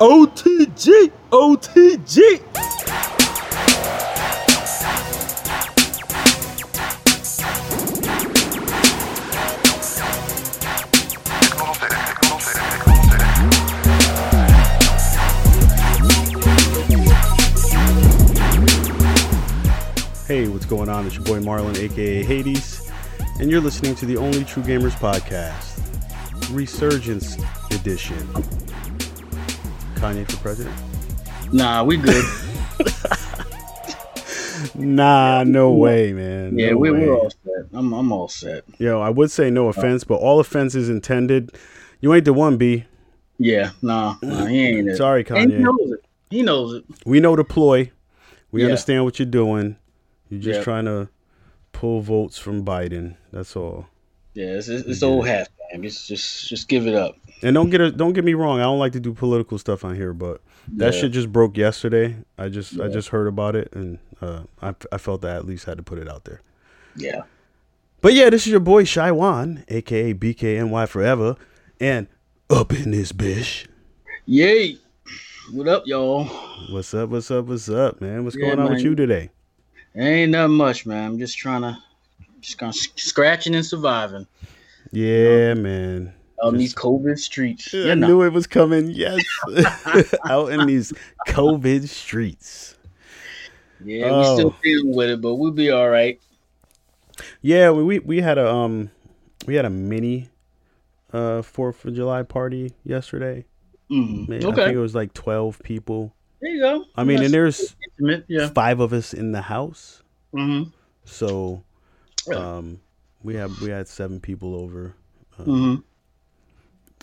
OTG, OTG. Hey, what's going on? It's your boy Marlon, aka Hades, and you're listening to the Only True Gamers podcast, Resurgence Edition. Kanye for president? Nah, we good. Nah, no way, man. yeah, No we, we're all set. I'm, I'm all set. Yo, I would say no uh, offense, but all offense is intended. You ain't the one, B. Yeah, nah, nah he ain't it. Sorry, And he Kanye. knows it. He knows it. We know the ploy. We Yeah. understand what you're doing. You're just Yeah. trying to pull votes from Biden. That's all. Yeah, it's, it's, it's old hat, man. Just, just, just give it up. And don't get it, don't get me wrong. I don't like to do political stuff on here, but that Yeah. shit just broke yesterday. I just I just heard about it, and uh, I I felt that I at least had to put it out there. Yeah. But yeah, this is your boy Shy Wan, aka BKNY Forever, and up in this bitch. Yay. What up, y'all? What's up? What's up? What's up, man? What's Yeah, going on with you today? Ain't nothing much, man. I'm just trying to, just kind of scratching and surviving Yeah, man. On Just- these COVID streets. I You know. knew it was coming. Yes, out in these COVID streets. Yeah, Oh. we still dealing with it, but we'll be all right. Yeah, we we, we had a um we had a mini uh Fourth of July party yesterday. Mhm. Man, I think it was like twelve people. There you go. I mean, That's and there's intimate. Yeah. five of us in the house, Mm-hmm. so um we had we had seven people over. Um, Mm-hmm.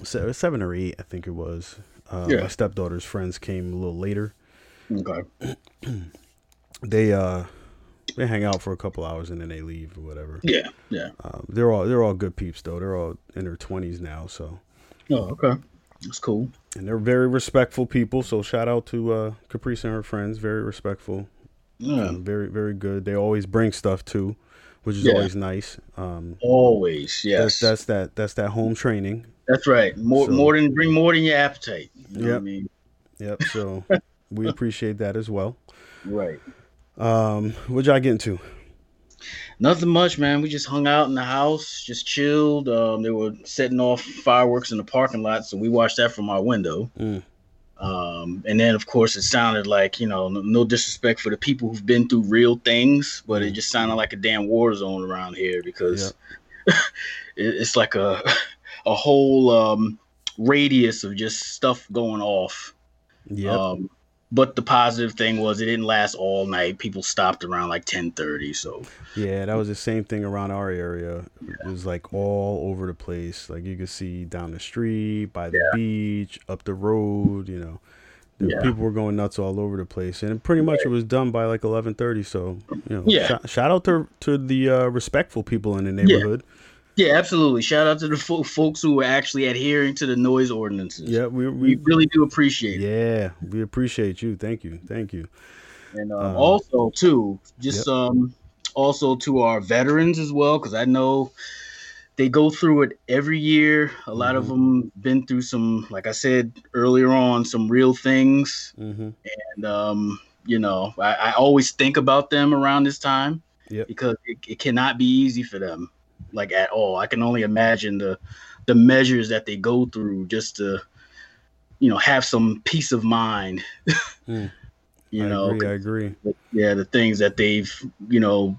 Se- seven or eight, I think it was. Uh, Yeah. My stepdaughter's friends came a little later. Okay. They uh they hang out for a couple hours and then they leave or whatever. Yeah. Yeah. Um, they're all they're all good peeps though. They're all in their twenties now, so Oh, okay. That's cool. and they're very respectful people. So shout out to uh, Caprice and her friends. Very respectful. Yeah. Um, very very good. They always bring stuff too, which is Yeah. always nice. Um, Always, yes. that's that's that that's that home training. That's right. More So- more than bring more than your appetite. You know what I Yep. mean? Yep. So we appreciate that as well. Right. Um, what y'all get into? Nothing much, man. We just hung out in the house, just chilled. Um, they were setting off fireworks in the parking lot, so we watched that from our window. Mm. Um, and then, of course, it sounded like you know, no, no disrespect for the people who've been through real things, but it just sounded like a damn war zone around here because it, it's like a a whole um, radius of just stuff going off. Yep. Um, but the positive thing was it didn't last all night. People stopped around like ten thirty. So Yeah, that was the same thing around our area. It was like all over the place. Like you could see down the street, by the beach, up the road. You know, Yeah. people were going nuts all over the place, and pretty much it was done by like eleven thirty. So you know, Yeah. shout, shout out to to the uh, respectful people in the neighborhood. yeah, absolutely. Shout out to the fo- folks who were actually adhering to the noise ordinances. Yeah, we we we really do appreciate it. yeah we appreciate you. Thank you, thank you. And um, Um, also too, just um, also to our veterans as well, because I know they go through it every year. A lot of Mhm. them been through some, like I said earlier on, some real things. hmm and um, you know, I, I always think about them around this time Yep. because it, it cannot be easy for them, like at all. I can only imagine the the measures that they go through just to, you know, have some peace of mind. Mm. you I know, agree. I agree. yeah, the things that they've you know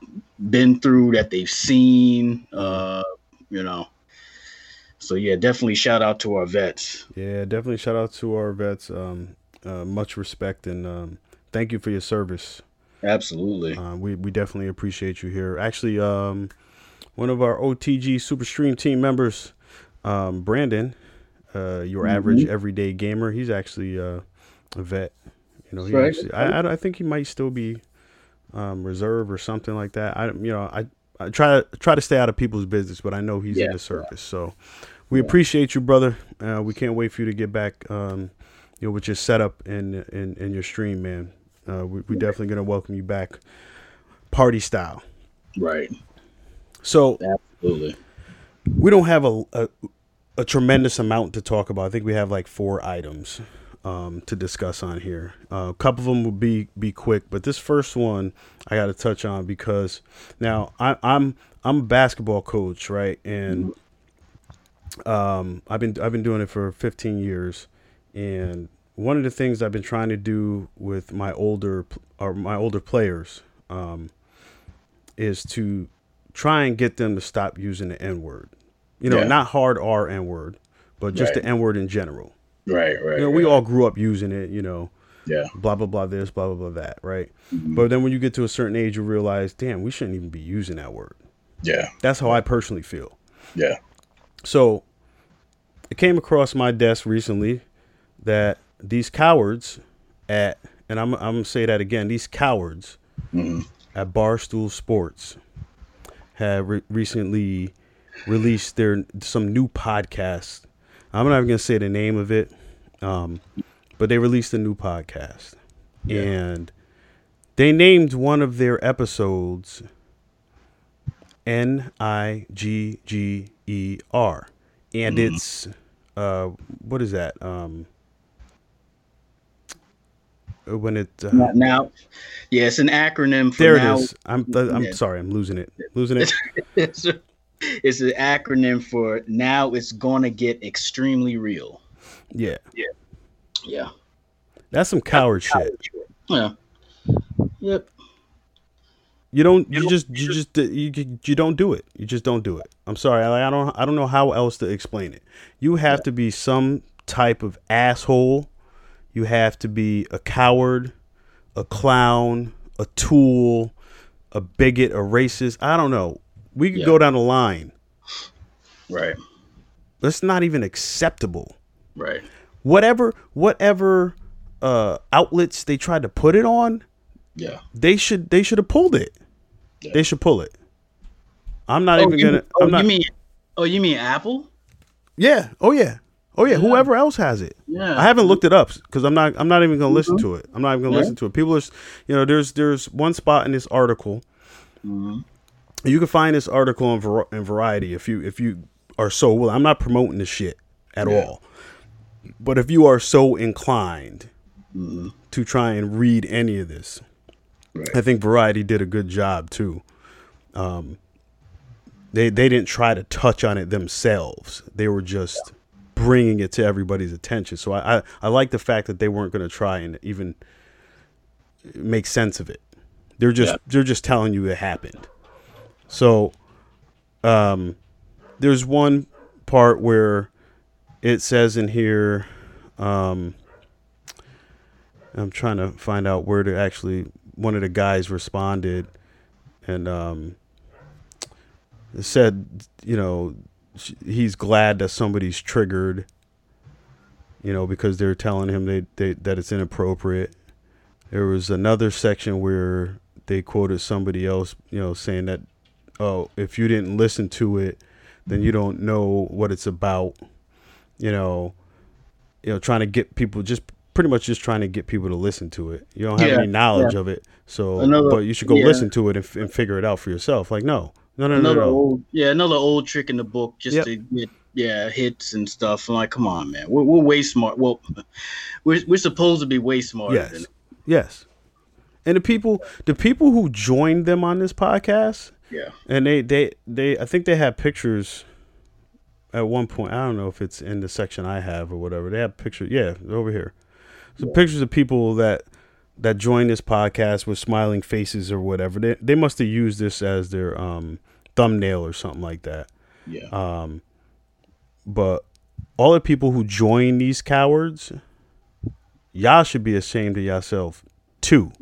been through, that they've seen, uh, you know. So yeah, definitely shout out to our vets. Yeah, definitely shout out to our vets. Um, uh, much respect and um, thank you for your service. Absolutely. Uh, we we definitely appreciate you here. Actually, um, one of our OTG Super Stream team members, um, Brandon, uh, your Mhm. average everyday gamer, he's actually uh, a vet. You know, he Right. actually, I, I I think he might still be um, reserve or something like that. I you know I, I try to try to stay out of people's business, but I know he's in the service, so we appreciate you, brother. Uh, we can't wait for you to get back. Um, you know, with your setup and and, and your stream, man. Uh, we we definitely gonna welcome you back, party style. Right. So Absolutely. we don't have a, a a tremendous amount to talk about. I think we have like four items. um, to discuss on here. Uh, a couple of them will be be quick, but this first one I got to touch on because now I, I'm I'm a basketball coach, right? And um, I've been I've been doing it for 15 years, and one of the things I've been trying to do with my older or my older players um, is to try and get them to stop using the N word. You know, Yeah. not hard R N word, but just Right. the N word in general. Right, right. You know, we right. all grew up using it. You know, yeah, blah blah blah this, blah blah blah that, right? Mm-hmm. But then when you get to a certain age, you realize, damn, we shouldn't even be using that word. yeah, That's how I personally feel. yeah, So it came across my desk recently that these cowards at, and I'm, I'm gonna say that again, these cowards Mhm. at Barstool Sports have re- recently released their some new podcast. I'm not even gonna say the name of it, um, but they released a new podcast, and they named one of their episodes N I G G E R, and it's uh, what is that? Um, when it uh, Now- yeah, it's an acronym for there now. it is. I'm I'm Yeah. sorry, I'm losing it, losing it. It's, it's an acronym for now. It's gonna get extremely real. Yeah, Yeah. Yeah. that's some coward shit. Yeah. Yep. You don't. You just. You just. You, you don't do it. You just don't do it. I'm sorry. I, I don't. I don't know how else to explain it. You have to be some type of asshole. You have to be a coward, a clown, a tool, a bigot, a racist. I don't know. We could Yeah. go down the line. Right. That's not even acceptable. Right. Whatever. Whatever. Uh, outlets they tried to put it on. Yeah. They should. They should have pulled it. Yeah. They should pull it. I'm not Oh, even you, gonna. oh, I'm not. you mean? Oh, you mean Apple? Yeah. Oh yeah. Oh yeah. Whoever else has it. Yeah. I haven't looked it up because I'm not. I'm not even gonna listen Mm-hmm. to it. I'm not even gonna listen to it. People are, you know, there's there's one spot in this article. Mm-hmm. You can find this article in, Var- in Variety if you if you are so well. I'm not promoting this shit at Yeah. all. But if you are so inclined Mm-hmm. to try and read any of this, Right. I think Variety did a good job too. Um, they they didn't try to touch on it themselves. They were just bringing it to everybody's attention. So I I, I like the fact that they weren't going to try and even make sense of it. They're just Yeah. they're just telling you it happened. So um, there's one part where it says in here. Um, I'm trying to find out where to actually. One of the guys responded, and um, said, you know, he's glad that somebody's triggered. You know, because they're telling him they, they that it's inappropriate. There was another section where they quoted somebody else, you know, saying that, oh, if you didn't listen to it, then you don't know what it's about. You know, you know, trying to get people just pretty much just trying to get people to listen to it. You don't have Yeah, any knowledge of it, so Another- but you should go yeah. listen to it and, f- and figure it out for yourself. Like, no, no, no, no, another no. old, yeah, another old trick in the book just Yep. to get yeah hits and stuff. I'm like, come on, man, we're, we're way smart. Well, we're we're supposed to be way smarter. Yes, Than, yes. And the people, the people who joined them on this podcast, yeah. and they, they, they, I think they had pictures. At one point, I don't know if it's in the section I have or whatever. They have pictures. Yeah, over here. So pictures of people that that joined this podcast with smiling faces or whatever. They they must have used this as their um, thumbnail or something like that. Yeah. Um, but all the people who join these cowards, y'all should be ashamed of yourself too.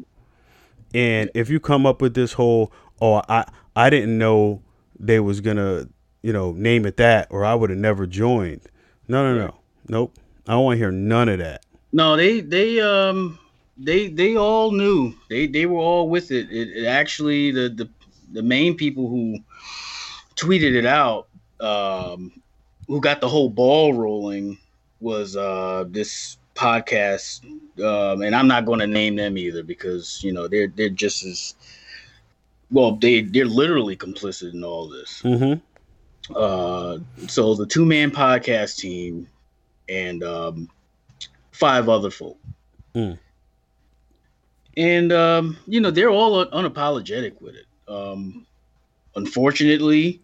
And if you come up with this whole, oh, I I didn't know they was gonna, you know, name it that, or I would have never joined. No, no, no, nope. I don't want to hear none of that. No, they they um they they all knew. They they were all with it. It, it actually the, the the main people who tweeted it out, um, who got the whole ball rolling was uh this podcast. Um, and I'm not going to name them either because you know they're they're just as well. They they're literally complicit in all this. Mm-hmm. Uh, so the two man podcast team, and um, five other folk. Mm. And um, you know, they're all unapologetic with it. Um, unfortunately,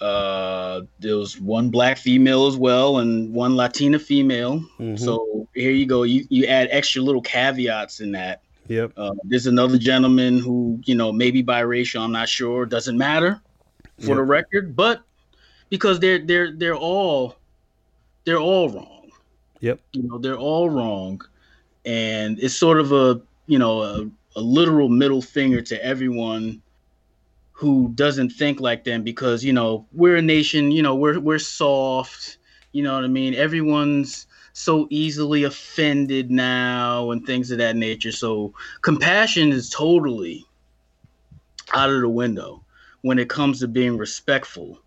uh, there was one black female as well and one Latina female. Mm-hmm. So here you go. You you add extra little caveats in that. Yep. Uh, there's another gentleman who you know maybe biracial. I'm not sure. Doesn't matter for yep. the record, but because they're they're they're all they're all wrong. Yep. You know they're all wrong, and it's sort of a you know a, a literal middle finger to everyone who doesn't think like them because you know we're a nation you know we're we're soft you know what i mean? Everyone's so easily offended now and things of that nature. So compassion is totally out of the window when it comes to being respectful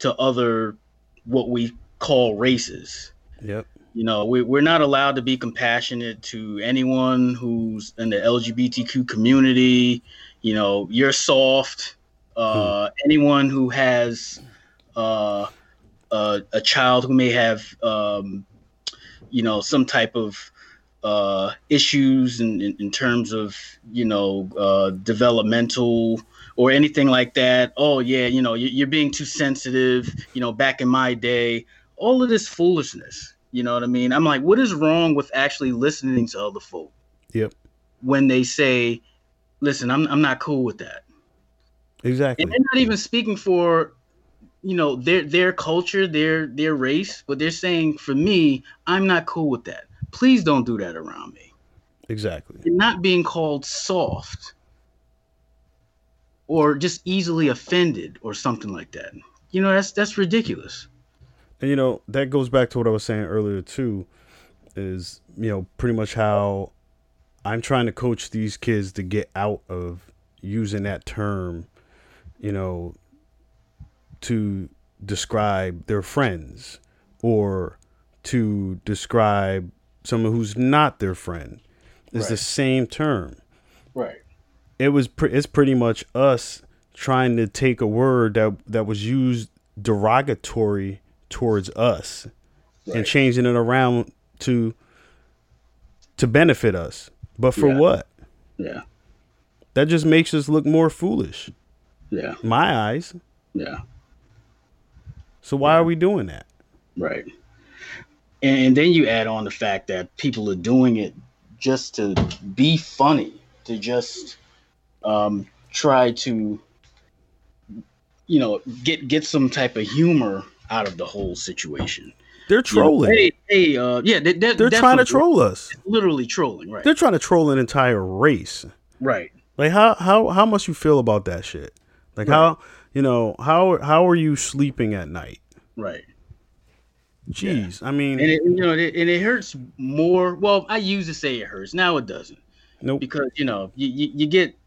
to other what we call races. Yep you know we, we're not allowed to be compassionate to anyone who's in the lgbtq community you know, you're soft. Uh, hmm. Anyone who has uh, a, a, child who may have, um, you know, some type of uh, issues in, in, in, terms of, you know, uh, developmental or anything like that. Oh, yeah, you know, you're being too sensitive. You know, back in my day, all of this foolishness. You know what I mean? I'm like, what is wrong with actually listening to other folk? Yep. When they say, listen, I'm I'm not cool with that. Exactly. And they're not even speaking for, you know, their their culture, their their race, but they're saying for me, I'm not cool with that. Please don't do that around me. Exactly. You're not being called soft or just easily offended or something like that. You know, that's that's ridiculous. And you know, that goes back to what I was saying earlier too, is, you know, pretty much how I'm trying to coach these kids to get out of using that term, you know, to describe their friends or to describe someone who's not their friend. It's right. the same term. Right. It was pre- it's pretty much us trying to take a word that that was used derogatory towards us right. and changing it around to to benefit us. But for yeah. what? Yeah. That just makes us look more foolish. Yeah. My eyes. Yeah. So why yeah. are we doing that? Right. And then you add on the fact that people are doing it just to be funny, to just um, try to, you know, get get some type of humor out of the whole situation. They're trolling. hey, hey, uh, yeah, they, are trying to troll us. Literally trolling, right? They're trying to troll an entire race. Right. Like how how how much you feel about that shit? Like right. how you know how how are you sleeping at night? Right. Jeez, yeah. I mean, and it, you know, it, and it hurts more. Well, I used to say it hurts. Now it doesn't. Nope. Because you know, you, you, you get,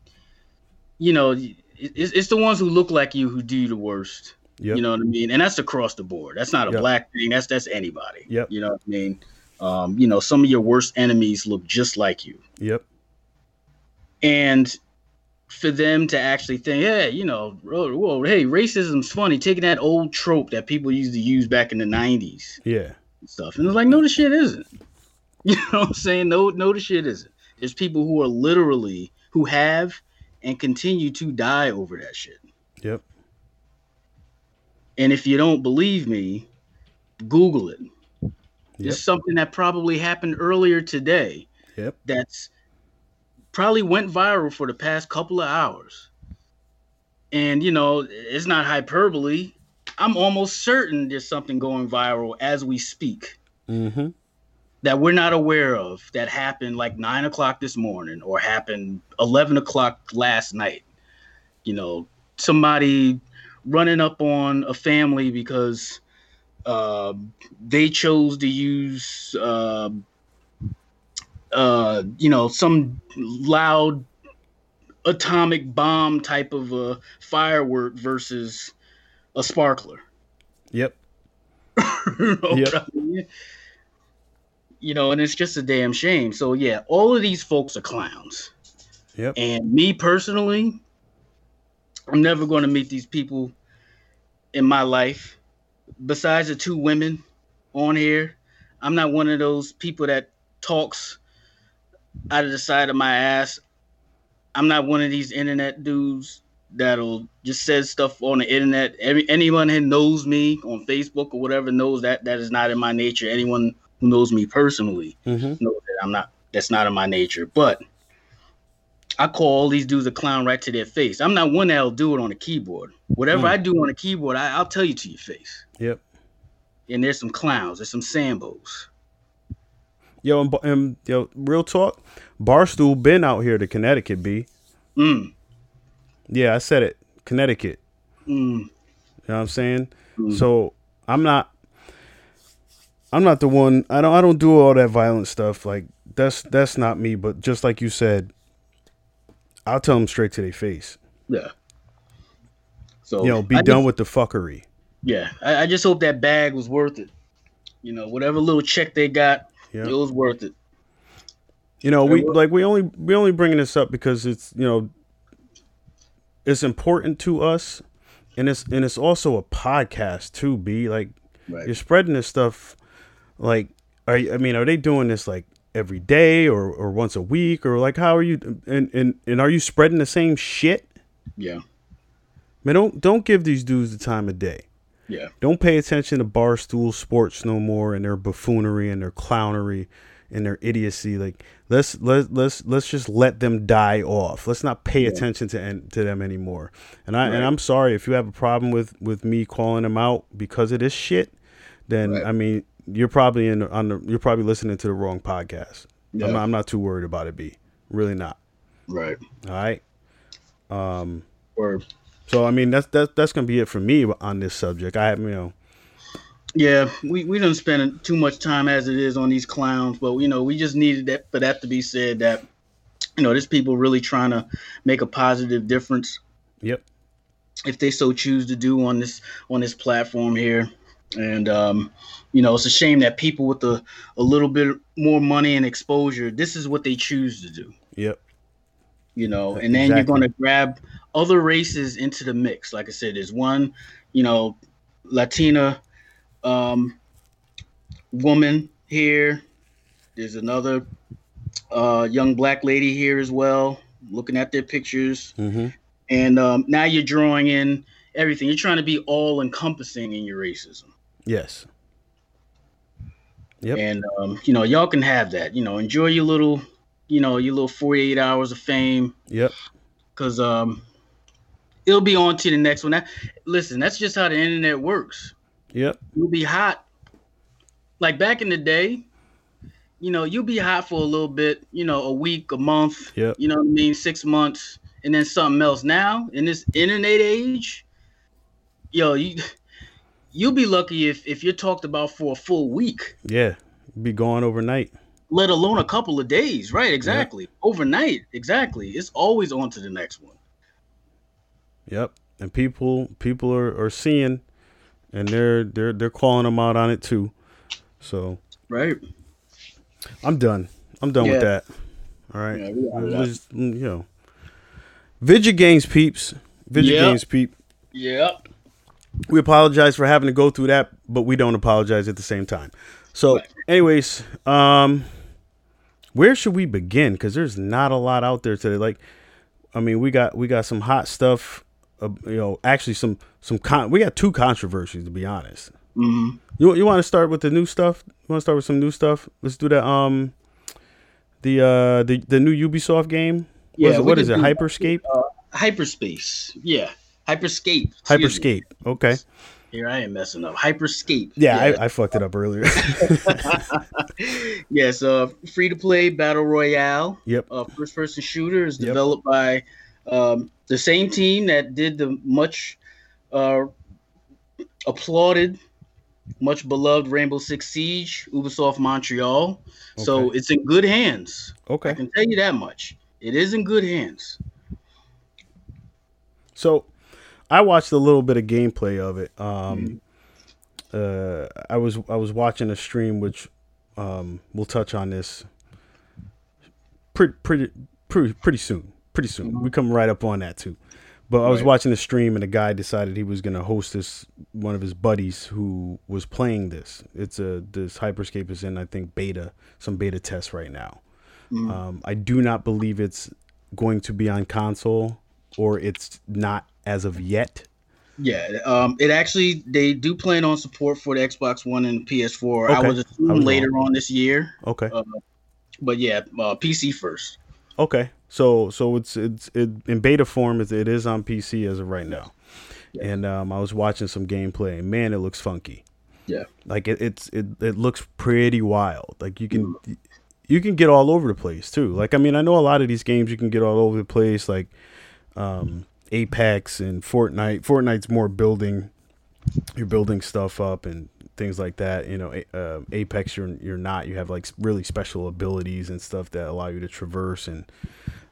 you know, it's, it's the ones who look like you who do the worst. Yep. You know what I mean? And that's across the board. That's not a yep. black thing. That's that's anybody. Yep. You know what I mean? Um, you know, some of your worst enemies look just like you. Yep. And for them to actually think, yeah, you know, whoa, hey, racism's funny, taking that old trope that people used to use back in the '90s. Yeah. And stuff, and it's like, no, the shit isn't. You know what I'm saying? No, no, the shit isn't. There's people who are literally who have and continue to die over that shit. Yep. And if you don't believe me, Google it. Yep. It's something that probably happened earlier today. Yep. That's probably went viral for the past couple of hours. And you know, it's not hyperbole. I'm almost certain there's something going viral as we speak. Mm-hmm. That we're not aware of that happened like nine o'clock this morning or happened eleven o'clock last night. You know, somebody running up on a family because uh, they chose to use, uh, uh, you know, some loud atomic bomb type of a firework versus a sparkler. Yep. you, know yep. I mean? you know, and it's just a damn shame. So yeah, all of these folks are clowns. Yep. And me personally, I'm never going to meet these people in my life. Besides the two women on here, I'm not one of those people that talks out of the side of my ass. I'm not one of these internet dudes that'll just says stuff on the internet. Every anyone who knows me on Facebook or whatever knows that that is not in my nature. Anyone who knows me personally mm-hmm. knows that I'm not. That's not in my nature. But I call all these dudes a clown right to their face. I'm not one that'll do it on a keyboard. Whatever mm. I do on a keyboard, I, will tell you to your face. Yep. And there's some clowns. There's some sambos. Yo, and, and yo, real talk. Barstool been out here to Connecticut, B. Mm. Yeah, I said it. Connecticut. Mm. You know what I'm saying? Mm. So I'm not. I'm not the one. I don't. I don't do all that violent stuff. Like that's that's not me. But just like you said, I'll tell them straight to their face. Yeah. So you know, be I done just, with the fuckery. Yeah, I, I, just hope that bag was worth it. You know, whatever little check they got, yeah. it was worth it. You know, we like we only we only bringing this up because it's you know it's important to us, and it's and it's also a podcast too. Be like right. you're spreading this stuff. Like, are I mean, are they doing this like every day or, or once a week or like how are you and, and and are you spreading the same shit? Yeah. Man, don't don't give these dudes the time of day. Yeah. Don't pay attention to barstool sports no more and their buffoonery and their clownery and their idiocy. Like let's let let's let's just let them die off. Let's not pay yeah. attention to to them anymore. And I right. and I'm sorry if you have a problem with with me calling them out because of this shit. Then right. I mean you're probably in on the you're probably listening to the wrong podcast. Yeah. I'm, not, I'm not too worried about it. Be really not. Right. All right. Um. Or. So I mean that's that's that's gonna be it for me on this subject. I have you know. Yeah, we, we don't spend too much time as it is on these clowns, but you know we just needed that for that to be said that you know there's people really trying to make a positive difference. Yep. If they so choose to do on this on this platform here, and um, you know it's a shame that people with a, a little bit more money and exposure this is what they choose to do. Yep. You know and then exactly. you're going to grab other races into the mix. Like i said there's one you know latina um, woman here. There's another uh, young black lady here as well looking at their pictures. Mm-hmm. and um, now you're drawing in everything. You're trying to be all encompassing in your racism Yes. Yep. And um, you know, y'all can have that. You know, enjoy your little, you know, your little 48 hours of fame. Yep. Cause um it'll be on to the next one. Listen, that's just how the internet works. Yep. You'll be hot. Like back in the day, you know, you'll be hot for a little bit, you know, a week, a month, yep. you know what I mean, six months, and then something else. Now, in this internet age, yo, you you'll be lucky if if you're talked about for a full week. Yeah, be gone overnight. Let alone a couple of days, right? Exactly. Yep. Overnight, exactly. It's always on to the next one. Yep. And people people are, are seeing and they're they're they're calling them out on it too. So Right. I'm done. I'm done yeah. with that. All right. Yeah, just, you know. Vidya Games peeps. Vidya yep. Games peep. Yep we apologize for having to go through that, but we don't apologize at the same time. So, anyways, um, where should we begin? Because there's not a lot out there today. Like, I mean, we got we got some hot stuff. Uh, you know, actually, some some con- we got two controversies to be honest. Mm-hmm. You you want to start with the new stuff? You want to start with some new stuff? Let's do that. Um, the uh the the new Ubisoft game. Yeah, what is it? What is it? Hyperscape. Uh, hyperspace. Yeah. Hyperscape. Hyperscape. Me. Okay. Here I am messing up. Hyperscape. Yeah, yeah. I, I, fucked it up earlier. yeah, so free to play battle royale. Yep. Uh, first person shooter is developed yep. by um, the same team that did the much uh, applauded, much beloved Rainbow Six Siege, Ubisoft Montreal. Okay. So it's in good hands. Okay. I can tell you that much. It is in good hands. So I watched a little bit of gameplay of it. Um, mm-hmm. uh, I was I was watching a stream, which um, we'll touch on this pretty pretty pretty pretty soon. Pretty soon, mm-hmm. we come right up on that too. But I was right. watching the stream, and a guy decided he was going to host this. One of his buddies who was playing this. It's a this Hyperscape is in I think beta, some beta tests right now. Mm. Um, I do not believe it's going to be on console, or it's not as of yet. Yeah, um, it actually they do plan on support for the Xbox One and PS4. Okay. I was assuming later wrong. on this year. Okay. Uh, but yeah, uh, PC first. Okay, so so it's it's it, in beta form. It, it is on PC as of right now, yeah. and um, I was watching some gameplay. and Man, it looks funky. Yeah, like it, it's it it looks pretty wild. Like you can mm. you can get all over the place too. Like I mean, I know a lot of these games you can get all over the place. Like um, Apex and Fortnite. Fortnite's more building. You're building stuff up and things like that. You know, uh, Apex, you're you're not. You have like really special abilities and stuff that allow you to traverse and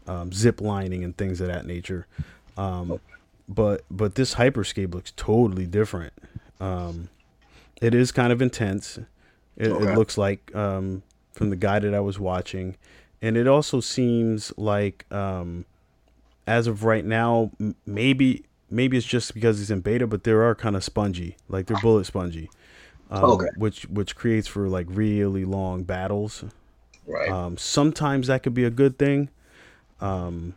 um, zip lining and things of that nature. Um, but but this Hyperscape looks totally different. Um, it is kind of intense. It, okay. it looks like um, from the guy that I was watching, and it also seems like um, as of right now, maybe maybe it's just because he's in beta, but they are kind of spongy, like they're bullet spongy, um, okay. which which creates for like really long battles. Right. Um, sometimes that could be a good thing. Um,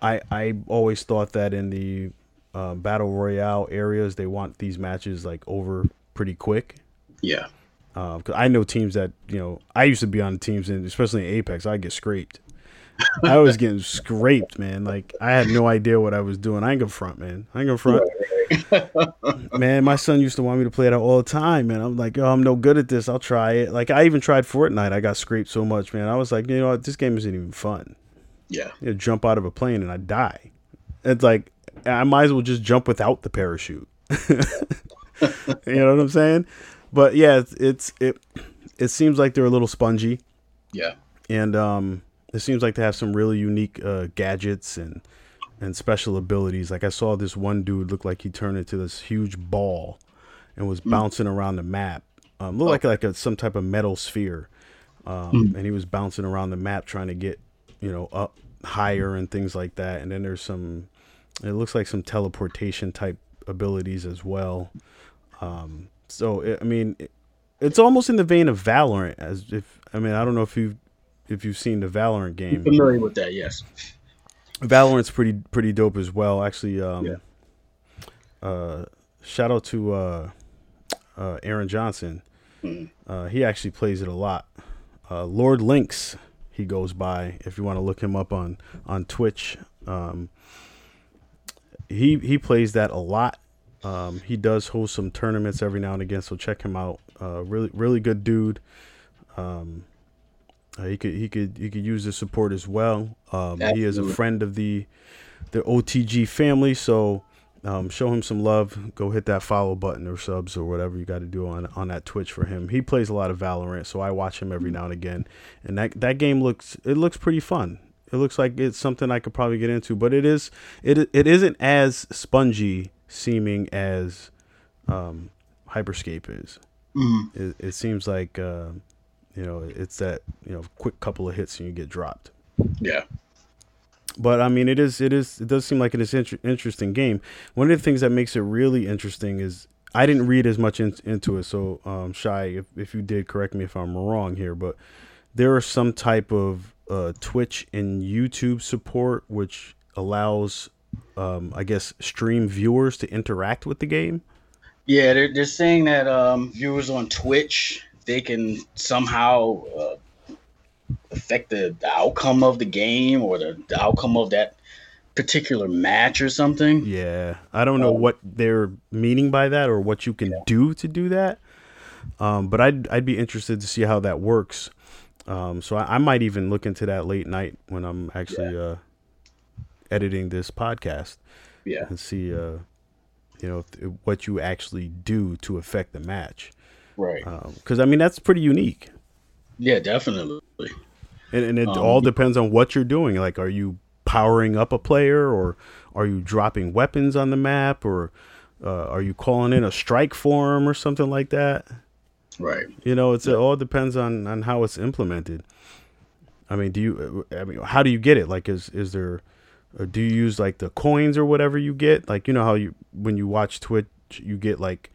I I always thought that in the uh, battle royale areas they want these matches like over pretty quick. Yeah. Because uh, I know teams that you know I used to be on teams and especially in Apex I get scraped. I was getting scraped, man. Like I had no idea what I was doing. I ain't gonna front, man. I ain't gonna front. man, my son used to want me to play it all the time, man. I'm like, oh, I'm no good at this. I'll try it. Like I even tried Fortnite. I got scraped so much, man. I was like, you know what? This game isn't even fun. Yeah. You know, jump out of a plane and I die. It's like I might as well just jump without the parachute. you know what I'm saying? But yeah, it's, it's it it seems like they're a little spongy. Yeah. And um it seems like they have some really unique uh, gadgets and and special abilities. Like I saw this one dude look like he turned into this huge ball and was mm. bouncing around the map. Um, looked oh. like like a, some type of metal sphere, um, mm. and he was bouncing around the map trying to get you know up higher and things like that. And then there's some, it looks like some teleportation type abilities as well. Um, so it, I mean, it, it's almost in the vein of Valorant. As if I mean, I don't know if you if you've seen the Valorant game. I'm familiar with that, yes. Valorant's pretty pretty dope as well. Actually, um, yeah. uh, shout out to uh, uh, Aaron Johnson. Mm-hmm. Uh, he actually plays it a lot. Uh, Lord Lynx, he goes by. If you want to look him up on on Twitch, um, he he plays that a lot. Um, he does host some tournaments every now and again, so check him out. Uh, really really good dude. Um, uh, he could he could he could use the support as well. Um, he is a friend of the the OTG family, so um, show him some love. Go hit that follow button or subs or whatever you got to do on on that Twitch for him. He plays a lot of Valorant, so I watch him every now and again. And that that game looks it looks pretty fun. It looks like it's something I could probably get into, but it is it it isn't as spongy seeming as um, Hyperscape is. Mm-hmm. It, it, seems like. Uh, you know, it's that you know quick couple of hits and you get dropped. Yeah. But I mean, it is it is it does seem like it is inter- interesting game. One of the things that makes it really interesting is I didn't read as much in, into it. So, um, shy, if if you did, correct me if I'm wrong here, but there are some type of uh, Twitch and YouTube support which allows, um, I guess, stream viewers to interact with the game. Yeah, they're, they're saying that um, viewers on Twitch they can somehow uh, affect the, the, outcome of the game or the, the, outcome of that particular match or something. Yeah, I don't know um, what they're meaning by that or what you can yeah. do to do that. Um, but I'd I'd be interested to see how that works. Um, so I, I, might even look into that late night when I'm actually yeah. uh, editing this podcast. Yeah, and see uh, you know what you actually do to affect the match. Right. Because um, I mean that's pretty unique. Yeah, definitely. And, and it um, all depends on what you're doing. Like, are you powering up a player, or are you dropping weapons on the map, or uh, are you calling in a strike form or something like that? Right. You know, it's it all depends on on how it's implemented. I mean, do you? I mean, how do you get it? Like, is is there or do you use like the coins or whatever you get? Like you know how you when you watch Twitch, you get like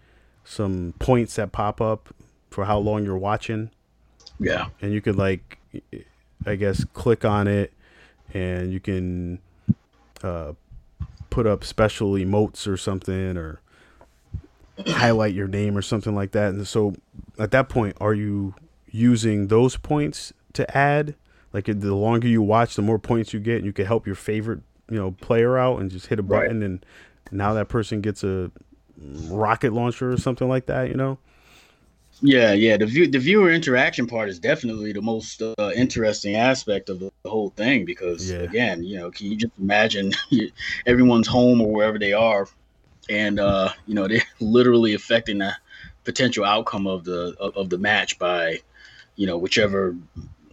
some points that pop up for how long you're watching. Yeah. And you could like, I guess, click on it, and you can uh, put up special emotes or something, or highlight your name or something like that. And so, at that point, are you using those points to add? Like the longer you watch, the more points you get, and you can help your favorite, you know, player out, and just hit a button, right. and now that person gets a rocket launcher or something like that. You know. Yeah, yeah. The view, the viewer interaction part is definitely the most uh, interesting aspect of the, whole thing because, yeah. again, you know, can you just imagine everyone's home or wherever they are, and uh, you know they're literally affecting the potential outcome of the of, of the match by, you know, whichever,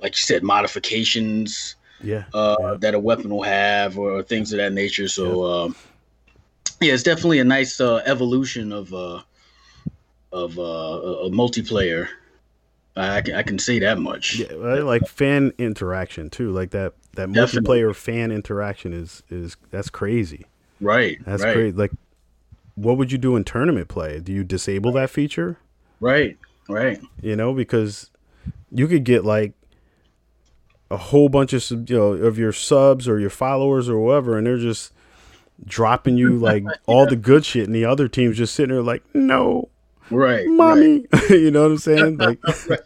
like you said, modifications, yeah, uh, yeah. that a weapon will have or, or things of that nature. So, yeah, um, yeah it's definitely a nice uh, evolution of. Uh, of uh, a multiplayer. I can, I can say that much. Yeah, like fan interaction too. Like that that Definitely. multiplayer fan interaction is is that's crazy. Right. That's right. great. Like, what would you do in tournament play? Do you disable that feature? Right. Right. You know, because you could get like a whole bunch of you know of your subs or your followers or whatever, and they're just dropping you like yeah. all the good shit, and the other team's just sitting there like, no, right, mommy. Right. you know what I'm saying? Like, right.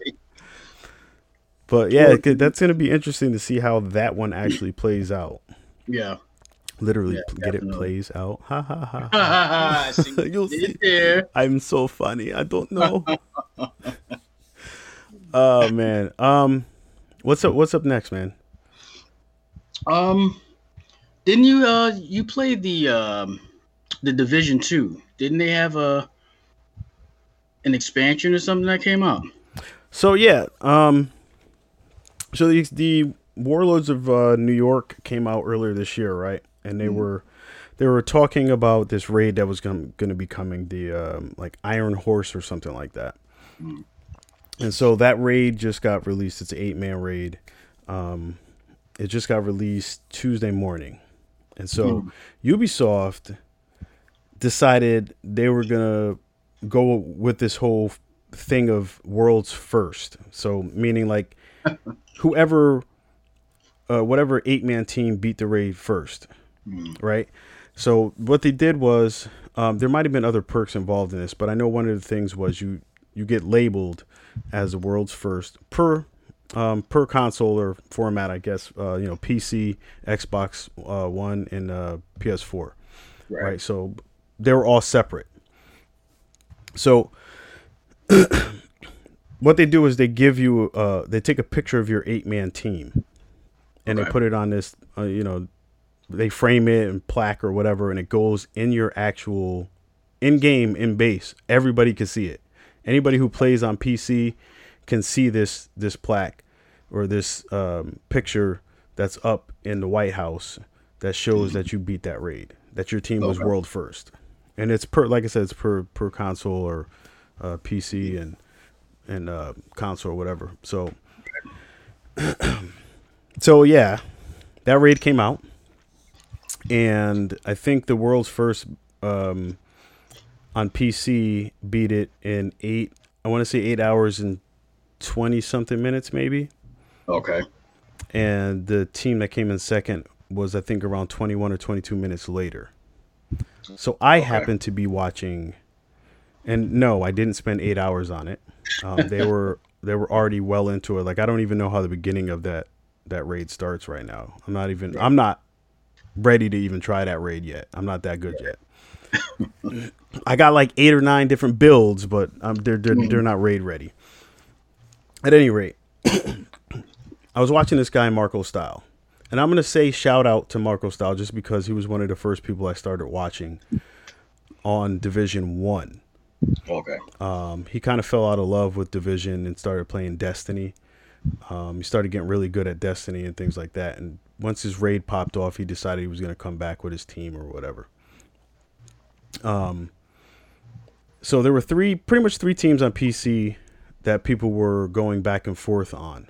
But yeah, that's gonna be interesting to see how that one actually plays out. Yeah. Literally, yeah, get definitely. it plays out. Ha ha ha. ha. You'll see. There. I'm so funny. I don't know. oh man. Um, what's up? What's up next, man? Um, didn't you uh you played the um the Division Two? Didn't they have a an expansion or something that came out? So yeah, um, so the, the Warlords of uh, New York came out earlier this year, right? And they mm. were they were talking about this raid that was going to be coming, the um, like Iron Horse or something like that. Mm. And so that raid just got released. It's an eight man raid. Um, it just got released Tuesday morning, and so mm. Ubisoft decided they were gonna go with this whole thing of worlds first. So meaning like whoever, uh, whatever eight man team beat the raid first, mm. right? So what they did was um, there might have been other perks involved in this, but I know one of the things was you you get labeled as the world's first per um, per console or format, I guess. Uh, you know, PC, Xbox uh, One, and uh, PS4. Right. right. So they were all separate. So what they do is they give you uh they take a picture of your eight man team and okay. they put it on this uh, you know they frame it in plaque or whatever and it goes in your actual in game in base everybody can see it anybody who plays on pc can see this this plaque or this um, picture that's up in the white house that shows that you beat that raid that your team was world first and it's per like I said, it's per per console or uh, PC and and uh, console or whatever. So so yeah, that raid came out, and I think the world's first um, on PC beat it in eight. I want to say eight hours and twenty something minutes, maybe. Okay. And the team that came in second was I think around twenty one or twenty two minutes later. So I okay. happened to be watching, and no, I didn't spend eight hours on it. Um, they were they were already well into it. Like I don't even know how the beginning of that that raid starts right now. I'm not even I'm not ready to even try that raid yet. I'm not that good yet. I got like eight or nine different builds, but um, they're they're, they're not raid ready. At any rate, I was watching this guy MarcoStyle, and I'm gonna say shout out to MarcoStyle just because he was one of the first people I started watching on Division One. Okay. Um, he kind of fell out of love with Division and started playing Destiny. Um, he started getting really good at Destiny and things like that. And once his raid popped off, he decided he was gonna come back with his team or whatever. Um. So there were three, pretty much three teams on PC that people were going back and forth on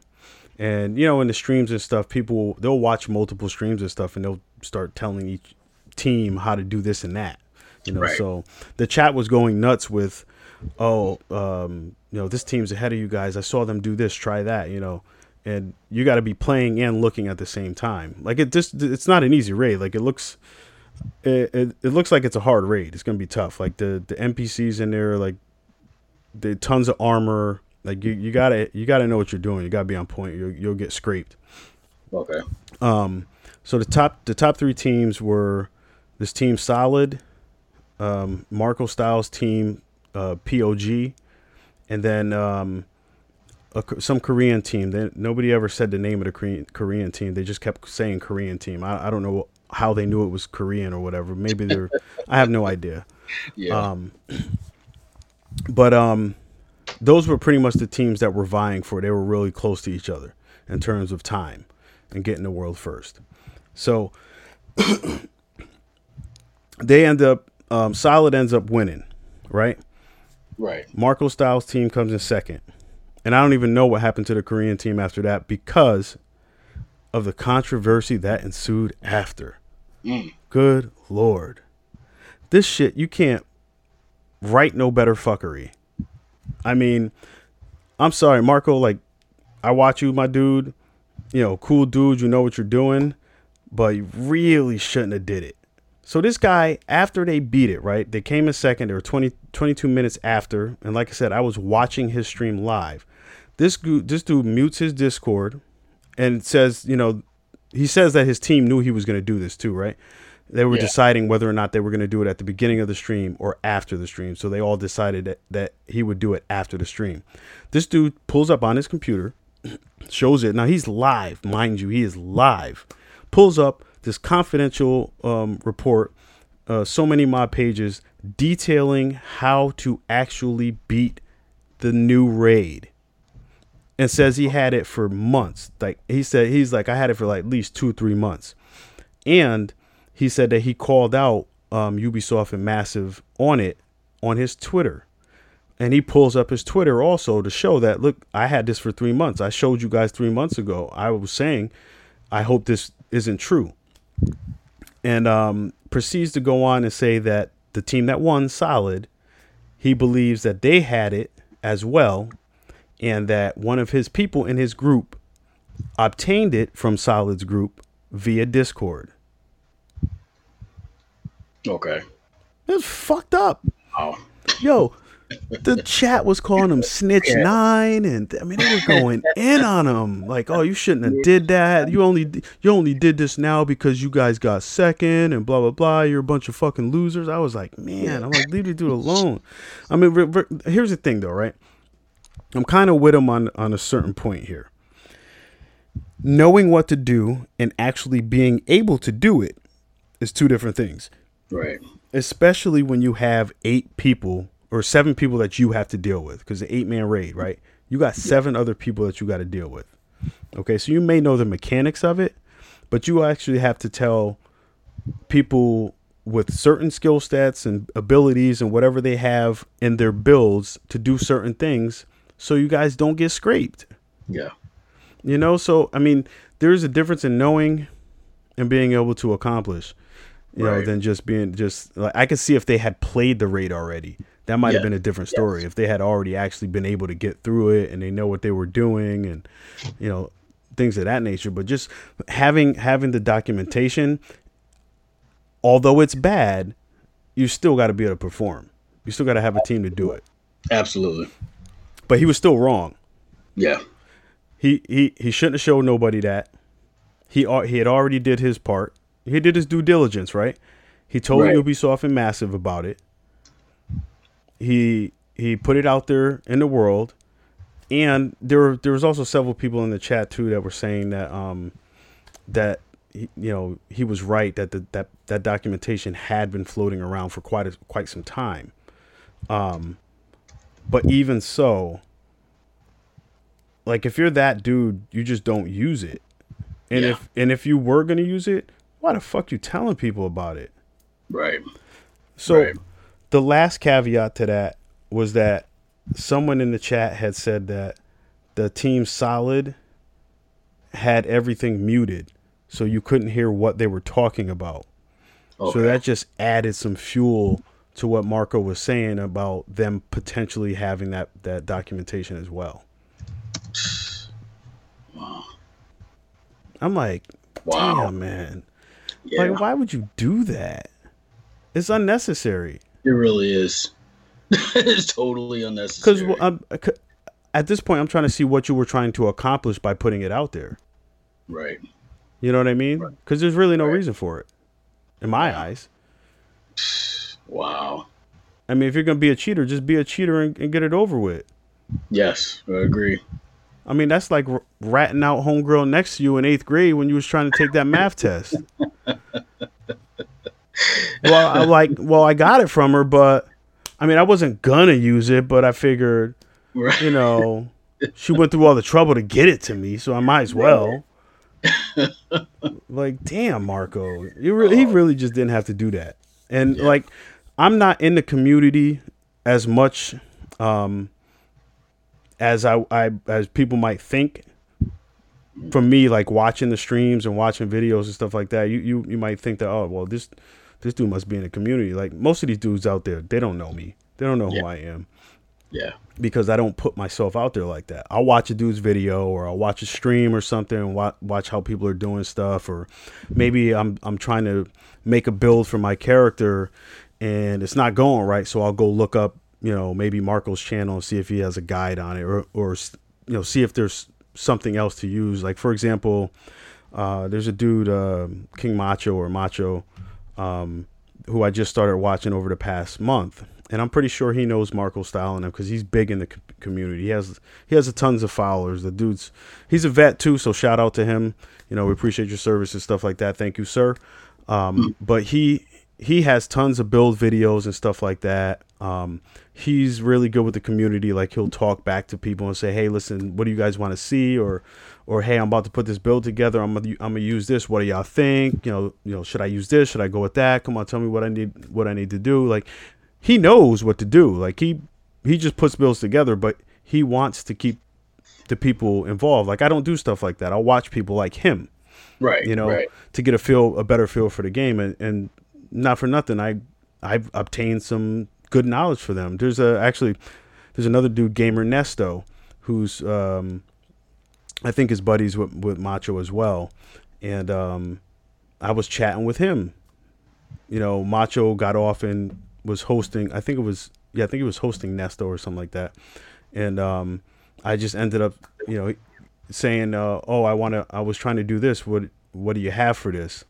And you know, in the streams and stuff, people they'll watch multiple streams and stuff, and they'll start telling each team how to do this and that. You know, right. so the chat was going nuts with, oh, um, you know, this team's ahead of you guys. I saw them do this, try that. You know, and you got to be playing and looking at the same time. Like it just, it's not an easy raid. Like it looks, it, it, it looks like it's a hard raid. It's gonna be tough. Like the the NPCs in there, like the tons of armor. Like you, you gotta you gotta know what you're doing. You gotta be on point. You'll, you'll get scraped. Okay. Um. So the top the top three teams were this team solid, um, MarcoStyle's team, uh, POG, and then um, a, some Korean team. They, nobody ever said the name of the Korean, Korean team. They just kept saying Korean team. I, I don't know how they knew it was Korean or whatever. Maybe they're. I have no idea. Yeah. Um, but um, those were pretty much the teams that were vying for. They were really close to each other in terms of time and getting the world first. So they end up um, Solid ends up winning, right? Right. MarcoStyle's team comes in second. And I don't even know what happened to the Korean team after that because of the controversy that ensued after. Mm. Good lord. This shit, you can't write no better fuckery. I mean, I'm sorry, Marco, like, I watch you, my dude. You know, cool dude, you know what you're doing, but you really shouldn't have did it. So this guy, after they beat it, right? They came in second. They were 20, 22 minutes after, and like I said, I was watching his stream live. This this dude mutes his Discord and says, you know, he says that his team knew he was going to do this too, right? They were yeah. deciding whether or not they were going to do it at the beginning of the stream or after the stream. So they all decided that, that he would do it after the stream. This dude pulls up on his computer, shows it. Now he's live, mind you, he is live. Pulls up, this confidential um, report, uh, so many mod pages detailing how to actually beat the new raid. And says he had it for months. Like he said, he's like, I had it for like at least two, three months. And he said that he called out um, Ubisoft and Massive on it on his Twitter. And he pulls up his Twitter also to show that, look, I had this for three months. I showed you guys three months ago. I was saying, I hope this isn't true and um, proceeds to go on and say that the team that won, Solid, he believes that they had it as well, and that one of his people in his group obtained it from Solid's group via Discord. Okay. It's fucked up. Oh. Yo, the chat was calling him snitch yeah. nine and i mean they were going in on him like oh you shouldn't have did that you only you only did this now because you guys got second and blah blah blah you're a bunch of fucking losers i was like man i'm like leave the dude alone i mean re- re- here's the thing though right i'm kind of with him on on a certain point here knowing what to do and actually being able to do it is two different things right especially when you have eight people or seven people that you have to deal with because the eight man raid, right? You got seven other people that you got to deal with. Okay, so you may know the mechanics of it, but you actually have to tell people with certain skill sets and abilities and whatever they have in their builds to do certain things so you guys don't get scraped. Yeah. You know, so I mean, there's a difference in knowing and being able to accomplish, you right. know, than just being just like I could see if they had played the raid already. That might yeah. have been a different story. Yes. if they had already actually been able to get through it and they know what they were doing and you know things of that nature. But just having having the documentation although it's bad you still got to be able to perform. You still got to have a team to do it. Absolutely. But he was still wrong. Yeah. He he he shouldn't have showed nobody that. He he had already did his part he did his due diligence right he told right. ubisoft and massive about it he he put it out there in the world, and there were, there was also several people in the chat too that were saying that um that he, you know he was right that the, that that documentation had been floating around for quite a, quite some time. Um, but even so, like if you're that dude, you just don't use it. And yeah. if and if you were gonna use it, why the fuck you telling people about it? Right. So right the last caveat to that was that someone in the chat had said that the team solid had everything muted, so you couldn't hear what they were talking about. Okay. So that just added some fuel to what Marco was saying about them potentially having that that documentation as well. Wow. I'm like, wow. damn man. Yeah. Like why would you do that? It's unnecessary. It really is. it's totally unnecessary. Because uh, at this point, I'm trying to see what you were trying to accomplish by putting it out there. Right. You know what I mean? Because right. there's really no right. reason for it, in my eyes. Wow. I mean, if you're gonna be a cheater, just be a cheater and, and get it over with. Yes, I agree. I mean, that's like ratting out homegirl next to you in eighth grade when you was trying to take that math test. well, I like, well, I got it from her, but I mean, I wasn't gonna use it, but I figured, right. you know, she went through all the trouble to get it to me, so I might as well. like, damn, Marco, you really, he oh. really just didn't have to do that. And yeah. like, I'm not in the community as much um, as I, I as people might think. From me, like watching the streams and watching videos and stuff like that, you you, you might think that oh well this this dude must be in the community. Like most of these dudes out there, they don't know me. They don't know yeah. who I am. Yeah. Because I don't put myself out there like that. I'll watch a dude's video or I'll watch a stream or something and watch, watch how people are doing stuff or maybe I'm I'm trying to make a build for my character and it's not going right, so I'll go look up, you know, maybe Marco's channel and see if he has a guide on it or or you know, see if there's something else to use. Like for example, uh, there's a dude uh, King Macho or Macho um, who I just started watching over the past month, and I'm pretty sure he knows MarcoStyle and him because he's big in the community. He has he has a tons of followers. The dude's he's a vet too, so shout out to him. You know, we appreciate your service and stuff like that. Thank you, sir. Um, but he he has tons of build videos and stuff like that. Um, he's really good with the community. Like he'll talk back to people and say, "Hey, listen, what do you guys want to see?" or or hey, I'm about to put this build together. I'm gonna I'm gonna use this. What do y'all think? You know, you know, should I use this? Should I go with that? Come on, tell me what I need what I need to do. Like he knows what to do. Like he he just puts builds together, but he wants to keep the people involved. Like I don't do stuff like that. I'll watch people like him. Right. You know, right. to get a feel a better feel for the game and, and not for nothing, I I've obtained some good knowledge for them. There's a actually there's another dude, Gamer Nesto, who's um I think his buddies with, with Macho as well, and um, I was chatting with him. You know, Macho got off and was hosting. I think it was yeah, I think he was hosting Nesto or something like that, and um, I just ended up you know saying, uh, "Oh, I want to. I was trying to do this. What what do you have for this?"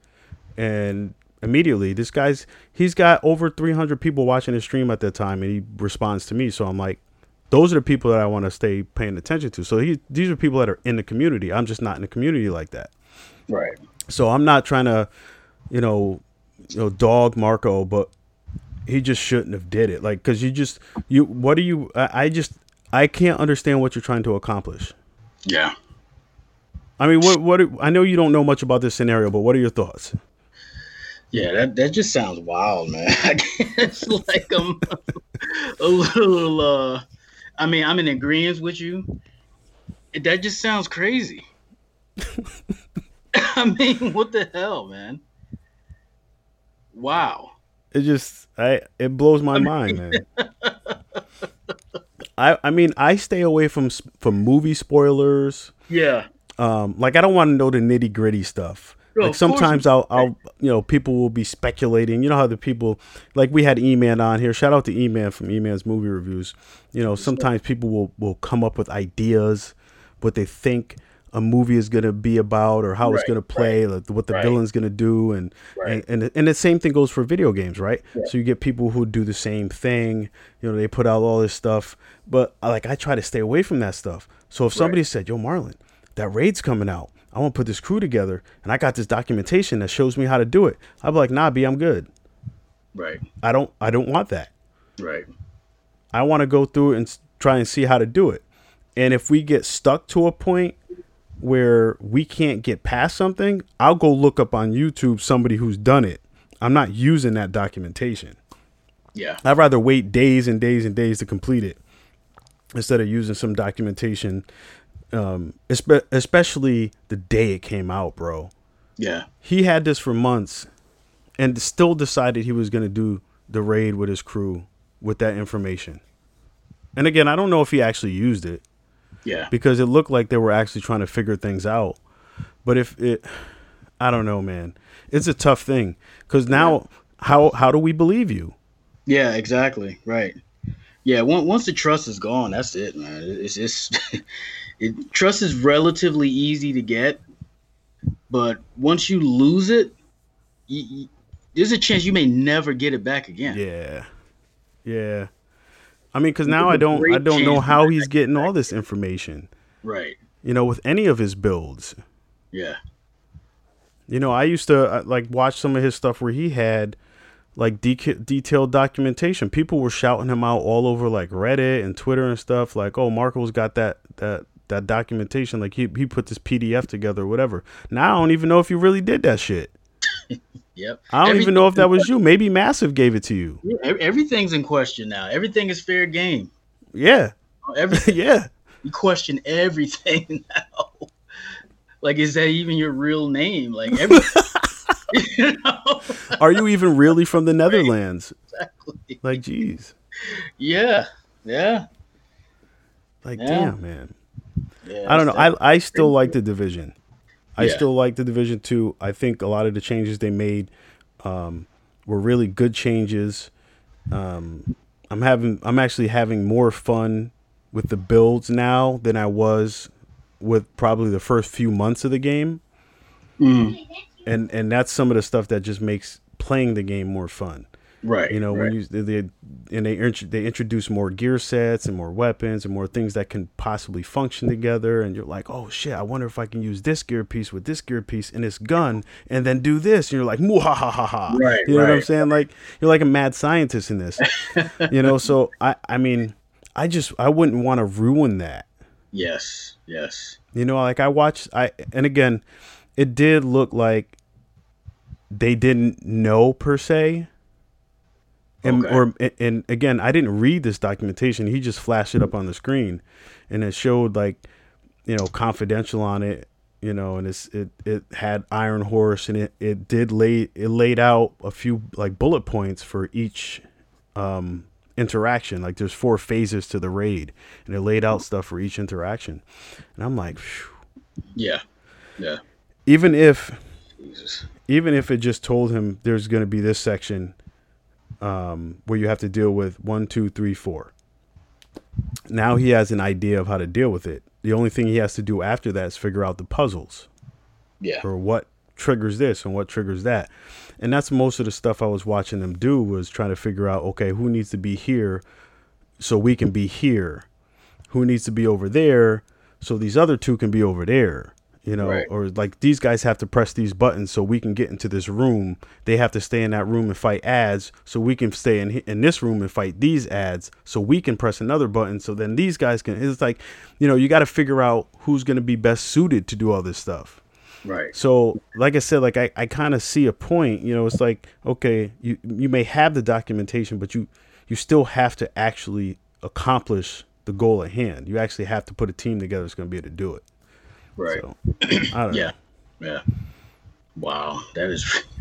And immediately, this guy's he's got over 300 people watching his stream at that time, and he responds to me. So I'm like, those are the people that I want to stay paying attention to. So he, these are people that are in the community. I'm just not in the community like that. Right. So I'm not trying to, you know, you know, dog Marco, but he just shouldn't have did it. Like, cause you just you what do you? I, I just I can't understand what you're trying to accomplish. Yeah. I mean, what what I know you don't know much about this scenario, but what are your thoughts? Yeah, that that just sounds wild, man. I guess like I'm a little uh I mean, I'm in agreement with you. That just sounds crazy. I mean, what the hell, man? Wow. It just I it blows my I mind, man. I I mean, I stay away from from movie spoilers. Yeah. Um like I don't want to know the nitty-gritty stuff like sometimes I'll, I'll, you know, people will be speculating. You know how the people, like we had E-Man on here. Shout out to E-Man from E-Man's movie reviews. You know, sometimes people will will come up with ideas, what they think a movie is going to be about or how right, it's going to play, right, like what the right. villain's going to do, and, and, and and the same thing goes for video games, right? Yeah. So you get people who do the same thing. You know, they put out all this stuff, but like I try to stay away from that stuff. So if somebody said, "Yo, Marlon, that raid's coming out," I want to put this crew together, and I got this documentation that shows me how to do it. I'd be like, Nah, B, I'm good. Right. I don't. I don't want that. Right. I want to go through it and try and see how to do it. And if we get stuck to a point where we can't get past something, I'll go look up on YouTube somebody who's done it. I'm not using that documentation. Yeah. I'd rather wait days and days and days to complete it instead of using some documentation Um, espe- especially the day it came out, bro. Yeah. He had this for months, and still decided he was gonna do the raid with his crew with that information. And again, I don't know if he actually used it Yeah. because it looked like they were actually trying to figure things out. But if it, I don't know, man. It's a tough thing because now, how how do we believe you? Yeah, exactly. Right. Yeah, once the trust is gone, that's it, man. It's just it, trust is relatively easy to get, but once you lose it, you, you- there's a chance you may never get it back again. Yeah, yeah. I mean, because now I don't I don't know how he's getting all this information. Right. You know, with any of his builds. Yeah. You know, I used to uh, like watch some of his stuff where he had like de- detailed documentation. People were shouting him out all over like Reddit and Twitter and stuff. Like, oh, Marco's got that that that documentation. Like he he put this PDF together or whatever. Now I don't even know if you really did that shit. Yep. I don't even know if that was you. Maybe Massive gave it to you. Yeah, everything's in question now. Everything is fair game. Yeah, oh, Everything yeah. you question everything now. Like, is that even your real name? Like, every, you know? Are you even really from the Netherlands? Exactly. Like, geez. Yeah. Yeah. Like, Yeah. damn, man. Yeah I don't know. I I still like the division. I Yeah. still like the division too. I think a lot of the changes they made um, were really good changes. Um, I'm having I'm actually having more fun with the builds now than I was with probably the first few months of the game. Mhm. And and that's some of the stuff that just makes playing the game more fun. Right. You know, right. when you they, and they they introduce more gear sets and more weapons and more things that can possibly function together, and you're like, oh shit, I wonder if I can use this gear piece with this gear piece and this gun, and then do this, and you're like, ha ha ha ha. Right, You know what I'm saying? Like you're like a mad scientist in this. you know, so I I mean, I just I wouldn't want to ruin that. yes. Yes. You know, like I watched I and again, it did look like they didn't know per se. And Okay. or and again, I didn't read this documentation. He just flashed it up on the screen and it showed like, you know, confidential on it, you know, and it's it it had Iron Horse and it it did lay it laid out a few like bullet points for each um interaction. Like there's four phases to the raid and it laid out stuff for each interaction. And I'm like, phew. Yeah. Yeah. even if Jesus. even if it just told him there's going to be this section um, where you have to deal with one, two, three, four. Now he has an idea of how to deal with it. The only thing he has to do after that is figure out the puzzles Yeah. or what triggers this and what triggers that. And that's most of the stuff I was watching them do was trying to figure out, okay, who needs to be here so we can be here? Who needs to be over there so these other two can be over there? You know, Right. or like these guys have to press these buttons so we can get into this room. They have to stay in that room and fight ads so we can stay in in this room and fight these ads so we can press another button so then these guys can. It's like, you know, you got to figure out who's going to be best suited to do all this stuff. Right. So, like I said, like I, I kind of see a point. You know, it's like okay, you you may have the documentation, but you you still have to actually accomplish the goal at hand. You actually have to put a team together that's going to be able to do it. Right. So, I don't Yeah. Yeah. Wow. That is.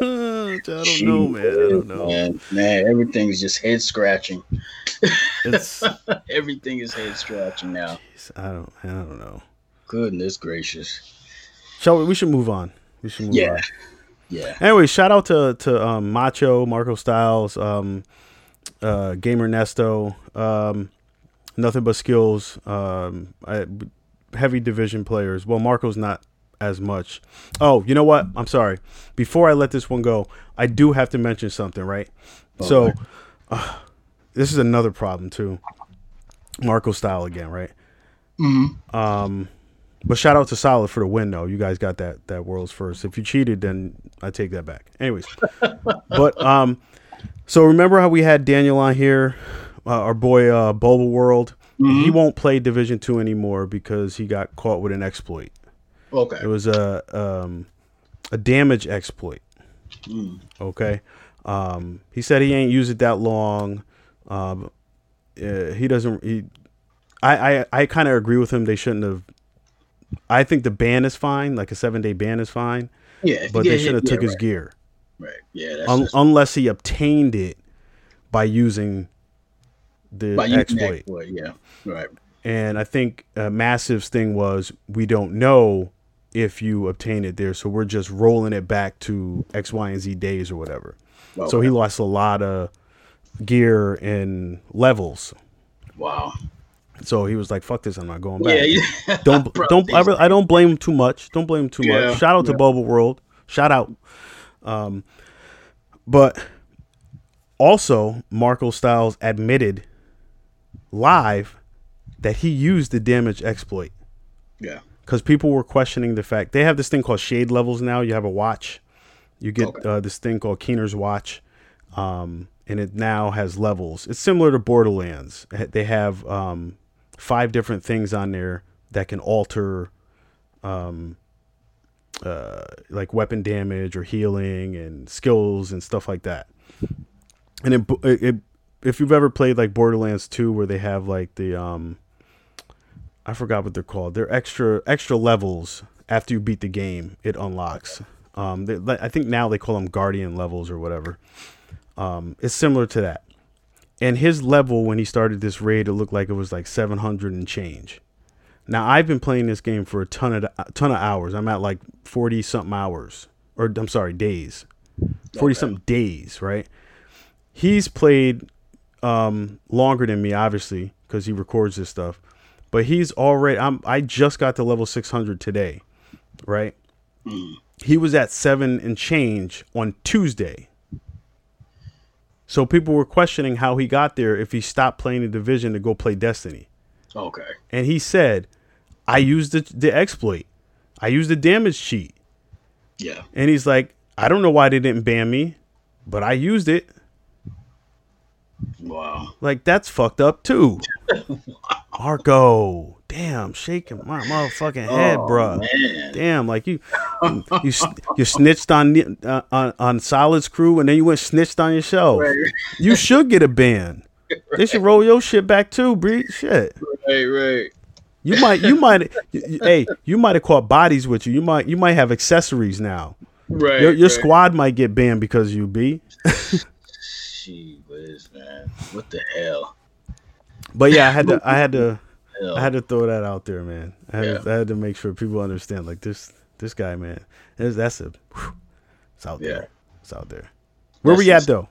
I don't know, man. I don't know. Man, man, everything's just head scratching. It's Everything is head scratching now. I don't I don't know. Goodness gracious. Shall we? We should move on. We should move Yeah. on. Yeah. Anyway, shout out to to um, Macho, MarcoStyles, um, uh, Gamer Nesto, um, nothing but skills. Um, I, heavy division players. Well, Marco's not as much. Oh, you know what? I'm sorry. Before I let this one go, I do have to mention something, right? So, uh, this is another problem too. MarcoStyle again, right? Mm-hmm. Um, but shout out to Solid for the win, though. You guys got that that world's first. If you cheated, then I take that back. Anyways, but um, so remember how we had Daniel on here, uh, our boy uh, Boba World. He won't play Division Two anymore because he got caught with an exploit. Okay. It was a um, a damage exploit. Mm. Okay. Um, he said he ain't used it that long. Um, uh, he doesn't. He, I I, I kind of agree with him. They shouldn't have. I think the ban is fine, like a seven day ban is fine. Yeah, but they should have took yeah, his right. gear. Right. Yeah. Un- just... Unless he obtained it by using the exploit. exploit. Yeah. Right. And I think a Massive's thing was we don't know if you obtain it there, so we're just rolling it back to X, Y, and Z days or whatever. So he lost a lot of gear and levels. Wow. So he was like, "Fuck this! I'm not going back." Yeah, yeah. don't don't I, I, don't blame him too much. Don't blame him too yeah, much. Shout out to Bubble World. Shout out. Um, but also MarcoStyles admitted live that he used the damage exploit. Yeah. Because people were questioning the fact they have this thing called shade levels now. You have a watch. You get okay. uh, this thing called Keener's watch. Um, and it now has levels. It's similar to Borderlands. They have um, five different things on there that can alter, um, uh, like weapon damage or healing and skills and stuff like that. And it, it, if you've ever played like Borderlands 2, where they have like the um, I forgot what they're called. They're extra extra levels after you beat the game. It unlocks. Um, they, I think now they call them guardian levels or whatever. Um, it's similar to that. And his level when he started this raid, it looked like it was like 700 and change. Now I've been playing this game for a ton of a ton of hours. I'm at like 40 something hours, or I'm sorry, days, 40 something days, right? He's played um, longer than me, obviously, because he records this stuff. But he's already. I'm. I just got to level 600 today, right? Mm. He was at seven and change on Tuesday. So people were questioning how he got there if he stopped playing the division to go play Destiny. Okay. And he said, I used the, the exploit. I used the damage cheat. Yeah. And he's like, I don't know why they didn't ban me, but I used it. Wow. Like that's fucked up too. wow. Marco, damn, shaking my motherfucking head, oh, bro. Damn, like you, you, you snitched on uh, on on Solid's crew, and then you went snitched on yourself. Right. You should get a ban. Right. They should roll your shit back too, Bree. Shit. Right, right. You might, you might, hey, you might have caught bodies with you. You might, you might have accessories now. Right. Your, your right. squad might get banned because you be. Whiz, man. What the hell? But yeah, I had to, I had to, I had to throw that out there, man. I had, yeah. to, I had to make sure people understand, like this, this guy, man. Is that's a, whew, it's out yeah. there. It's out there. Where that's we at though?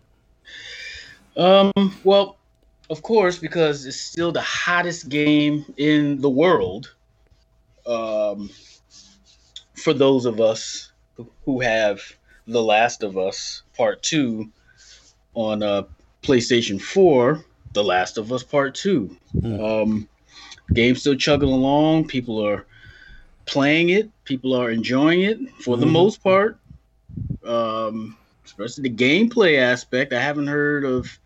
Um. Well, of course, because it's still the hottest game in the world. Um. For those of us who have The Last of Us Part Two on uh, PlayStation 4, The Last of Us Part 2. Mm. Um, game's still chugging along. People are playing it. People are enjoying it for mm. the hmm. most part. Um, especially the gameplay aspect. I haven't heard of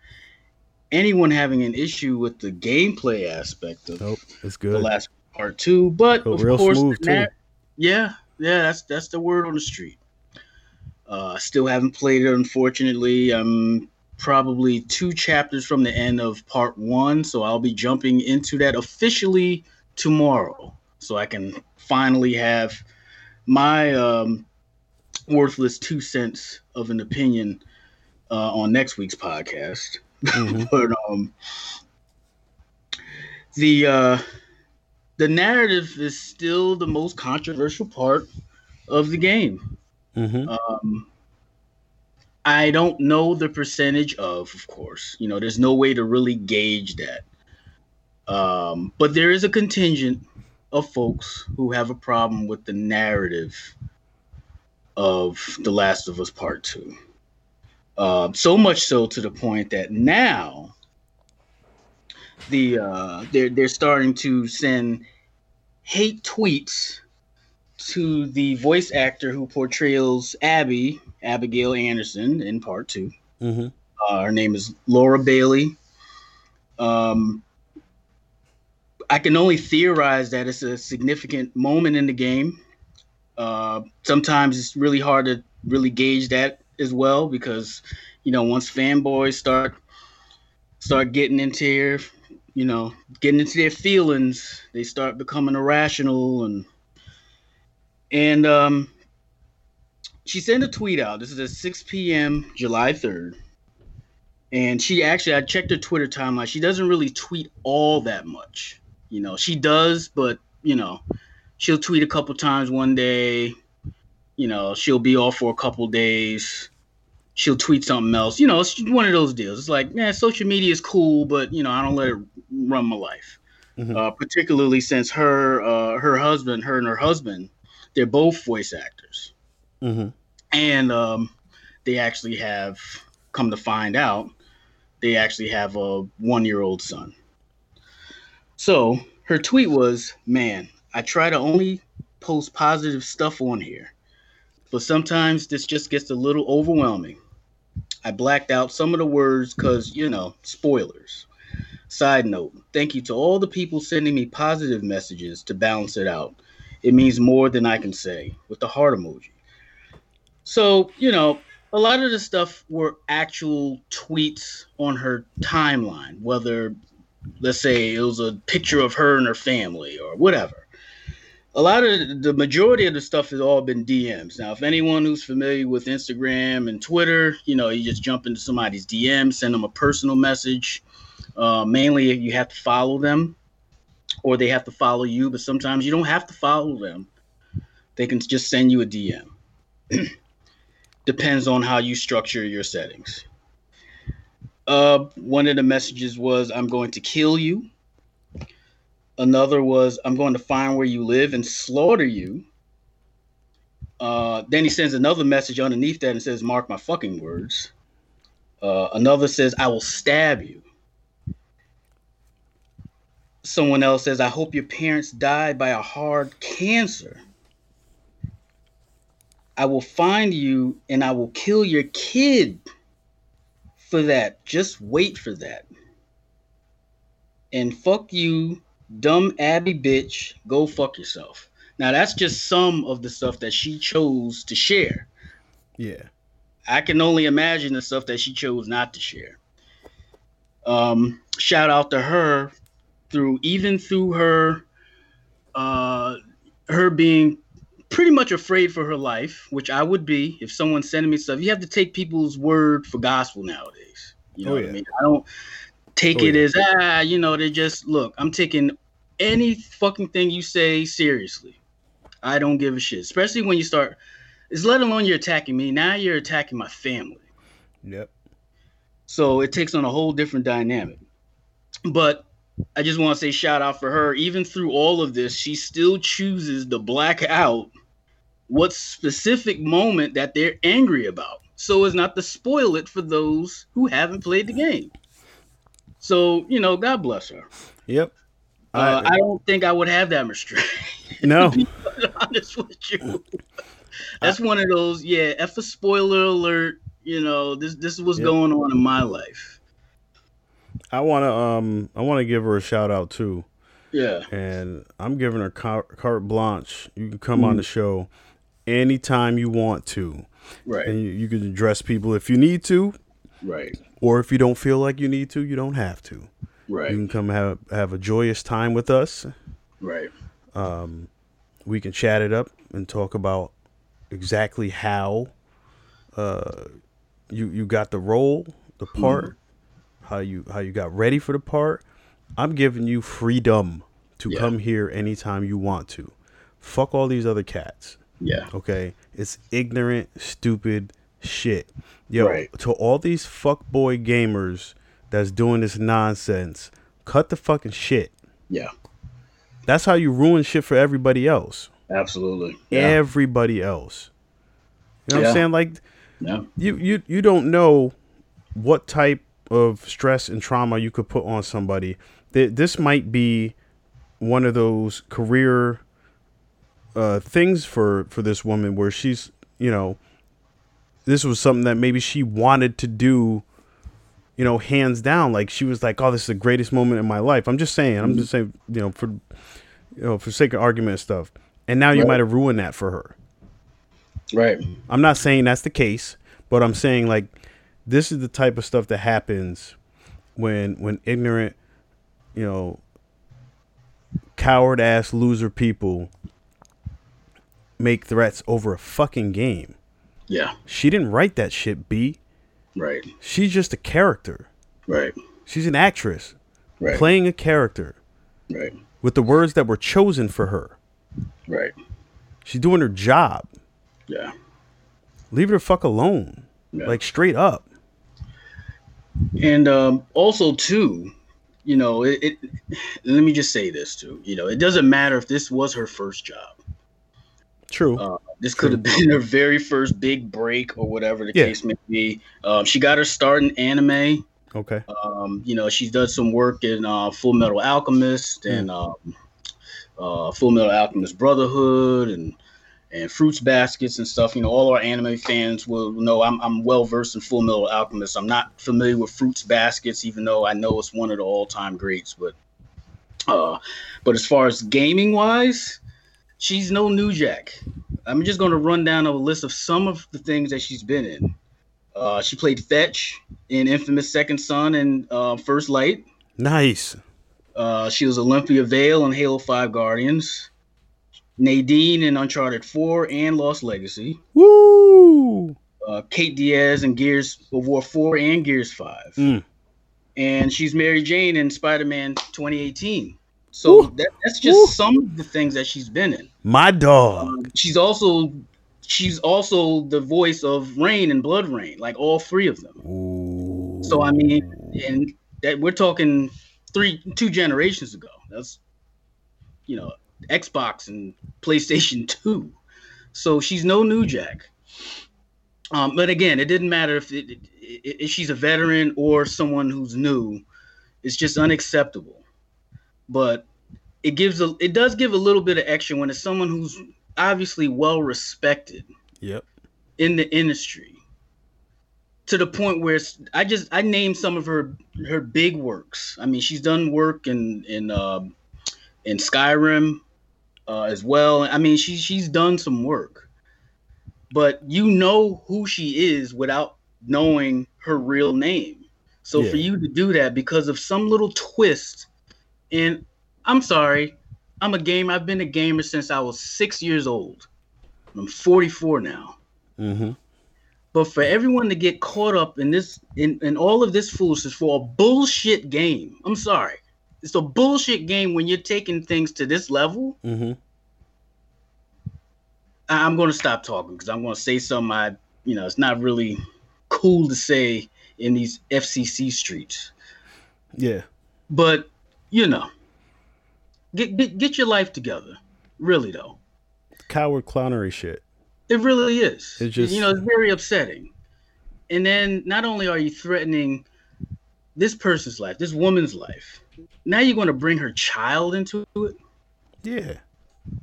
anyone having an issue with the gameplay aspect of nope, it's good. the last part two. But of course, yeah, yeah, that's that's the word on the street. Uh, still haven't played it, unfortunately. I'm probably two chapters from the end of part one. So I'll be jumping into that officially tomorrow. So I can finally have my um, worthless two cents of an opinion uh, on next week's podcast. Mm-hmm. but um, the uh, the narrative is still the most controversial part of the game. Mm-hmm. Um, I don't know the percentage of, of course. You know, there's no way to really gauge that. Um, but there is a contingent of folks who have a problem with the narrative of The Last of Us Part Two. Uh, so much so to the point that now the uh, they're they're starting to send hate tweets to the voice actor who portrays Abby Abigail Anderson in part 2 mm-hmm. uh, her name is Laura Bailey. Um, I can only theorize that it's a significant moment in the game. Uh, sometimes it's really hard to really gauge that as well because you know once fanboys start start getting into here, you know, getting into their feelings. They start becoming irrational and and um she sent a tweet out. This is at 6 p.m. July 3rd. And she actually I checked her Twitter timeline. She doesn't really tweet all that much. You know, she does, but you know, she'll tweet a couple times one day. You know, she'll be off for a couple days she'll tweet something else. You know, it's one of those deals. It's like, man, social media is cool, but you know, I don't let it run my life. Mm-hmm. Uh, particularly since her uh, her husband, her and her husband, they're both voice actors, mm-hmm. and um, they actually have come to find out they actually have a one year old son. So her tweet was, "Man, I try to only post positive stuff on here." But sometimes this just gets a little overwhelming. I blacked out some of the words because, you know, spoilers. Side note, thank you to all the people sending me positive messages to balance it out. It means more than I can say with the heart emoji. So, you know, a lot of the stuff were actual tweets on her timeline, whether, let's say, it was a picture of her and her family or whatever a lot of the majority of the stuff has all been DMs. Now, if anyone who's familiar with Instagram and Twitter, you know, you just jump into somebody's DM, send them a personal message. Uh, mainly, you have to follow them, or they have to follow you. But sometimes you don't have to follow them; they can just send you a DM. Depends on how you structure your settings. Uh, one of the messages was, "I'm going to kill you." Another was, I'm going to find where you live and slaughter you. Uh, then he sends another message underneath that and says, Mark my fucking words. Uh, another says, I will stab you. Someone else says, I hope your parents died by a hard cancer. I will find you and I will kill your kid for that. Just wait for that. And fuck you dumb Abby bitch, go fuck yourself. Now that's just some of the stuff that she chose to share. Yeah. I can only imagine the stuff that she chose not to share. Um, shout out to her through even through her uh her being pretty much afraid for her life, which I would be if someone sending me stuff. You have to take people's word for gospel nowadays. You know oh, what yeah. I mean? I don't take oh, it yeah. as ah, you know, they just look. I'm taking any fucking thing you say seriously. I don't give a shit, especially when you start. Is let alone you're attacking me. Now you're attacking my family. Yep. So it takes on a whole different dynamic. But I just want to say shout out for her. Even through all of this, she still chooses to black out what specific moment that they're angry about, so as not to spoil it for those who haven't played the game. So, you know, God bless her. Yep. Uh, I, I, don't think I would have that restraint. No. to be honest with you. That's I, one of those, yeah, F a spoiler alert, you know, this this is what's yep. going on in my life. I want to um I want to give her a shout out too. Yeah. And I'm giving her carte blanche. You can come mm. on the show anytime you want to. Right. And you, you can address people if you need to. Right. Or if you don't feel like you need to, you don't have to. Right. You can come have have a joyous time with us. Right. Um, we can chat it up and talk about exactly how uh, you you got the role, the mm-hmm. part, mm-hmm. How you how you got ready for the part. I'm giving you freedom to yeah. come here anytime you want to. Fuck all these other cats. Yeah. Okay. It's ignorant, stupid shit. Yo, right. to all these fuck boy gamers that's doing this nonsense, cut the fucking shit. Yeah. That's how you ruin shit for everybody else. Absolutely. Yeah. Everybody else. You know yeah. what I'm saying? Like yeah. you, you you don't know what type of stress and trauma you could put on somebody. This might be one of those career uh, things for for this woman where she's, you know, this was something that maybe she wanted to do you know, hands down. Like she was like, "Oh, this is the greatest moment in my life." I'm just saying. I'm just saying, you know, for you know, for sake of argument and stuff. And now you right. might have ruined that for her. Right. I'm not saying that's the case, but I'm saying like this is the type of stuff that happens when when ignorant, you know, coward ass loser people make threats over a fucking game. Yeah. She didn't write that shit, B. Right. She's just a character. Right. She's an actress Right. playing a character Right. with the words that were chosen for her. Right. She's doing her job. Yeah. Leave her fuck alone. Yeah. Like straight up. And um, also too, you know, it, it. Let me just say this too. You know, it doesn't matter if this was her first job. True. Uh, this could have been her very first big break or whatever the Yeah. case may be. Um, she got her start in anime. okay. Um, you know, she's done some work in uh, Fullmetal Alchemist and um, uh, Fullmetal Alchemist Brotherhood and and Fruits Baskets and stuff. You know, all our anime fans will know I'm, I'm well versed in Fullmetal Alchemist. I'm not familiar with Fruits Baskets, even though I know it's one of the all time greats. But uh, but as far as gaming wise, she's no new jack. I'm just going to run down a list of some of the things that she's been in. Uh, she played Fetch in Infamous Second Son and uh, First Light. Nice. Uh, she was Olympia Vale in Halo 5 Guardians. Nadine in Uncharted 4 and Lost Legacy. Woo! Uh, Kait Diaz in Gears of War 4 and Gears 5. Mm. And she's Mary Jane in Spider Man 2018. So that, that's just some of the things that she's been in. My dog. Um, she's also she's also the voice of Rayne and BloodRayne, like all three of them. Ooh. So I mean, and that we're talking three two generations ago. That's you know Xbox and PlayStation Two. So she's no new Jack. Um, but again, it didn't matter if, it, it- if she's a veteran or someone who's new. It's just unacceptable. But it gives a it does give a little bit of extra when it's someone who's obviously well respected Yep. in the industry to the point where it's, I just I named some of her her big works. I mean, she's done work in in um in Skyrim uh, as well. I mean, she she's done some work, but you know who she is without knowing her real name. So for you to do that because of some little twist, and I'm sorry, I'm a game. I've been a gamer since I was six years old. I'm 44 now. Mm-hmm. But for everyone to get caught up in this, in, in all of this foolishness for a bullshit game, I'm sorry. It's a bullshit game when you're taking things to this level. Mm-hmm. I'm going to stop talking because I'm going to say something I, you know, it's not really cool to say in these FCC streets. Yeah. But, you know, get, get, get your life together. Really, though. Coward clownery shit. It really is. It just- you know, it's very upsetting. And then not only are you threatening this person's life, this woman's life, now you're going to bring her child into it Yeah.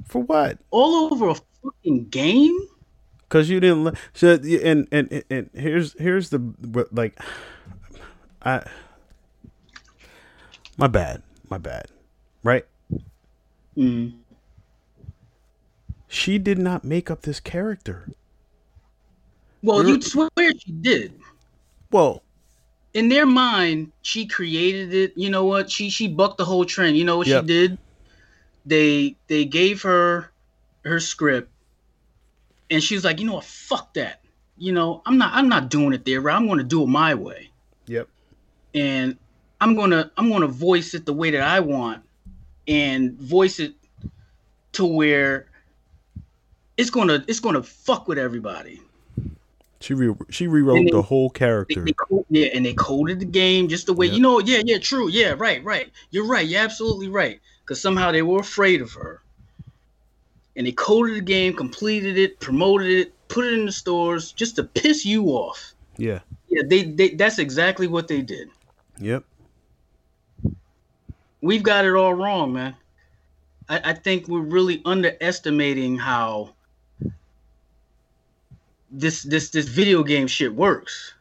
For what? all over a fucking game. Cause you didn't. So and and and- here's here's the what, like, I. My bad. My bad. Right. Mm. She did not make up this character. Well, You're- you swear she did. Well, In their mind, she created it. You know what? She she bucked the whole trend. You know what Yep. she did? They they gave her her script, and she was like, you know what? Fuck that. You know, I'm not I'm not doing it their way. I'm going to do it my way. yep. and I'm gonna I'm gonna voice it the way that I want and voice it to where it's gonna it's gonna fuck with everybody. She re- she rewrote they- the whole character. they co- yeah, and they coded the game just the way Yep. you know. Yeah, yeah, true. Yeah, right, right. You're right. You're absolutely right. Because somehow they were afraid of her, and they coded the game, completed it, promoted it, put it in the stores just to piss you off. Yeah. Yeah, they, they that's exactly what they did. Yep. we've got it all wrong, man. I, I think we're really underestimating how this this this video game shit works.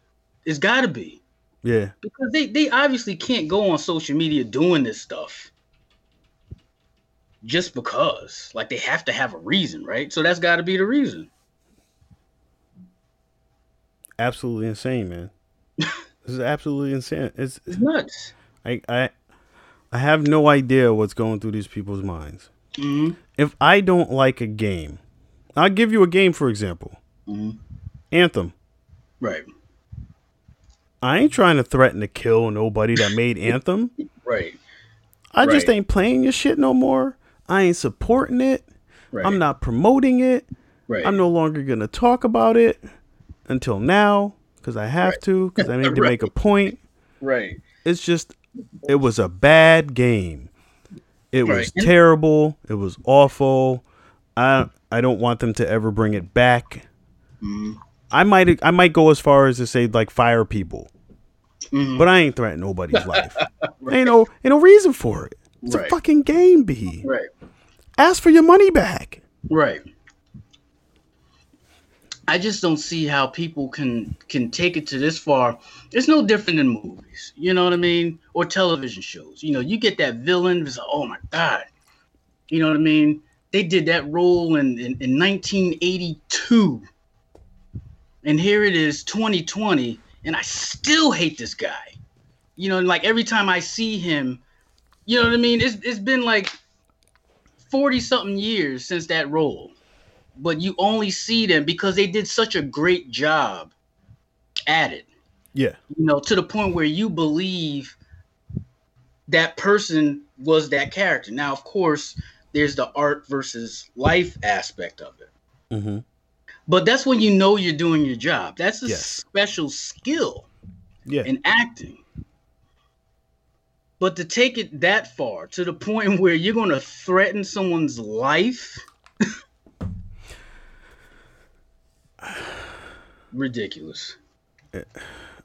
It's got to be Yeah. because they they obviously can't go on social media doing this stuff just because. Like they have to have a reason, right? So that's got to be the reason. Absolutely insane, man. this is absolutely insane. It's It's nuts. I I I have no idea what's going through these people's minds. Mm-hmm. If I don't like a game, I'll give you a game for example. Mhm. Anthem. Right. I ain't trying to threaten to kill nobody that made Anthem. Right. I just Right. ain't playing your shit no more. I ain't supporting it. Right. I'm not promoting it. Right. I'm no longer gonna talk about it until now because I have to because I need to make a point. right. It's just it was a bad game. It was terrible. It was awful. I I don't want them to ever bring it back. I might I might go as far as to say like fire people, Mhm. but I ain't threatening nobody's life. Ain't no ain't no reason for it. It's a fucking game, B. Right. Ask for your money back. Right. I just don't see how people can can take it to this far. It's no different than movies, you know what I mean, or television shows. You know, you get that villain. It's like, oh my god, you know what I mean. They did that role in, in, in 1982, and here it is 2020, and I still hate this guy. You know, like every time I see him, you know what I mean. It's it's been like 40 something years since that role but you only see them because they did such a great job at it Yeah. you know to the point where you believe that person was that character now of course there's the art versus life aspect of it Mm-hmm. But that's when you know you're doing your job that's a Yes. special skill Yeah. in acting but to take it that far to the point where you're going to threaten someone's life ridiculous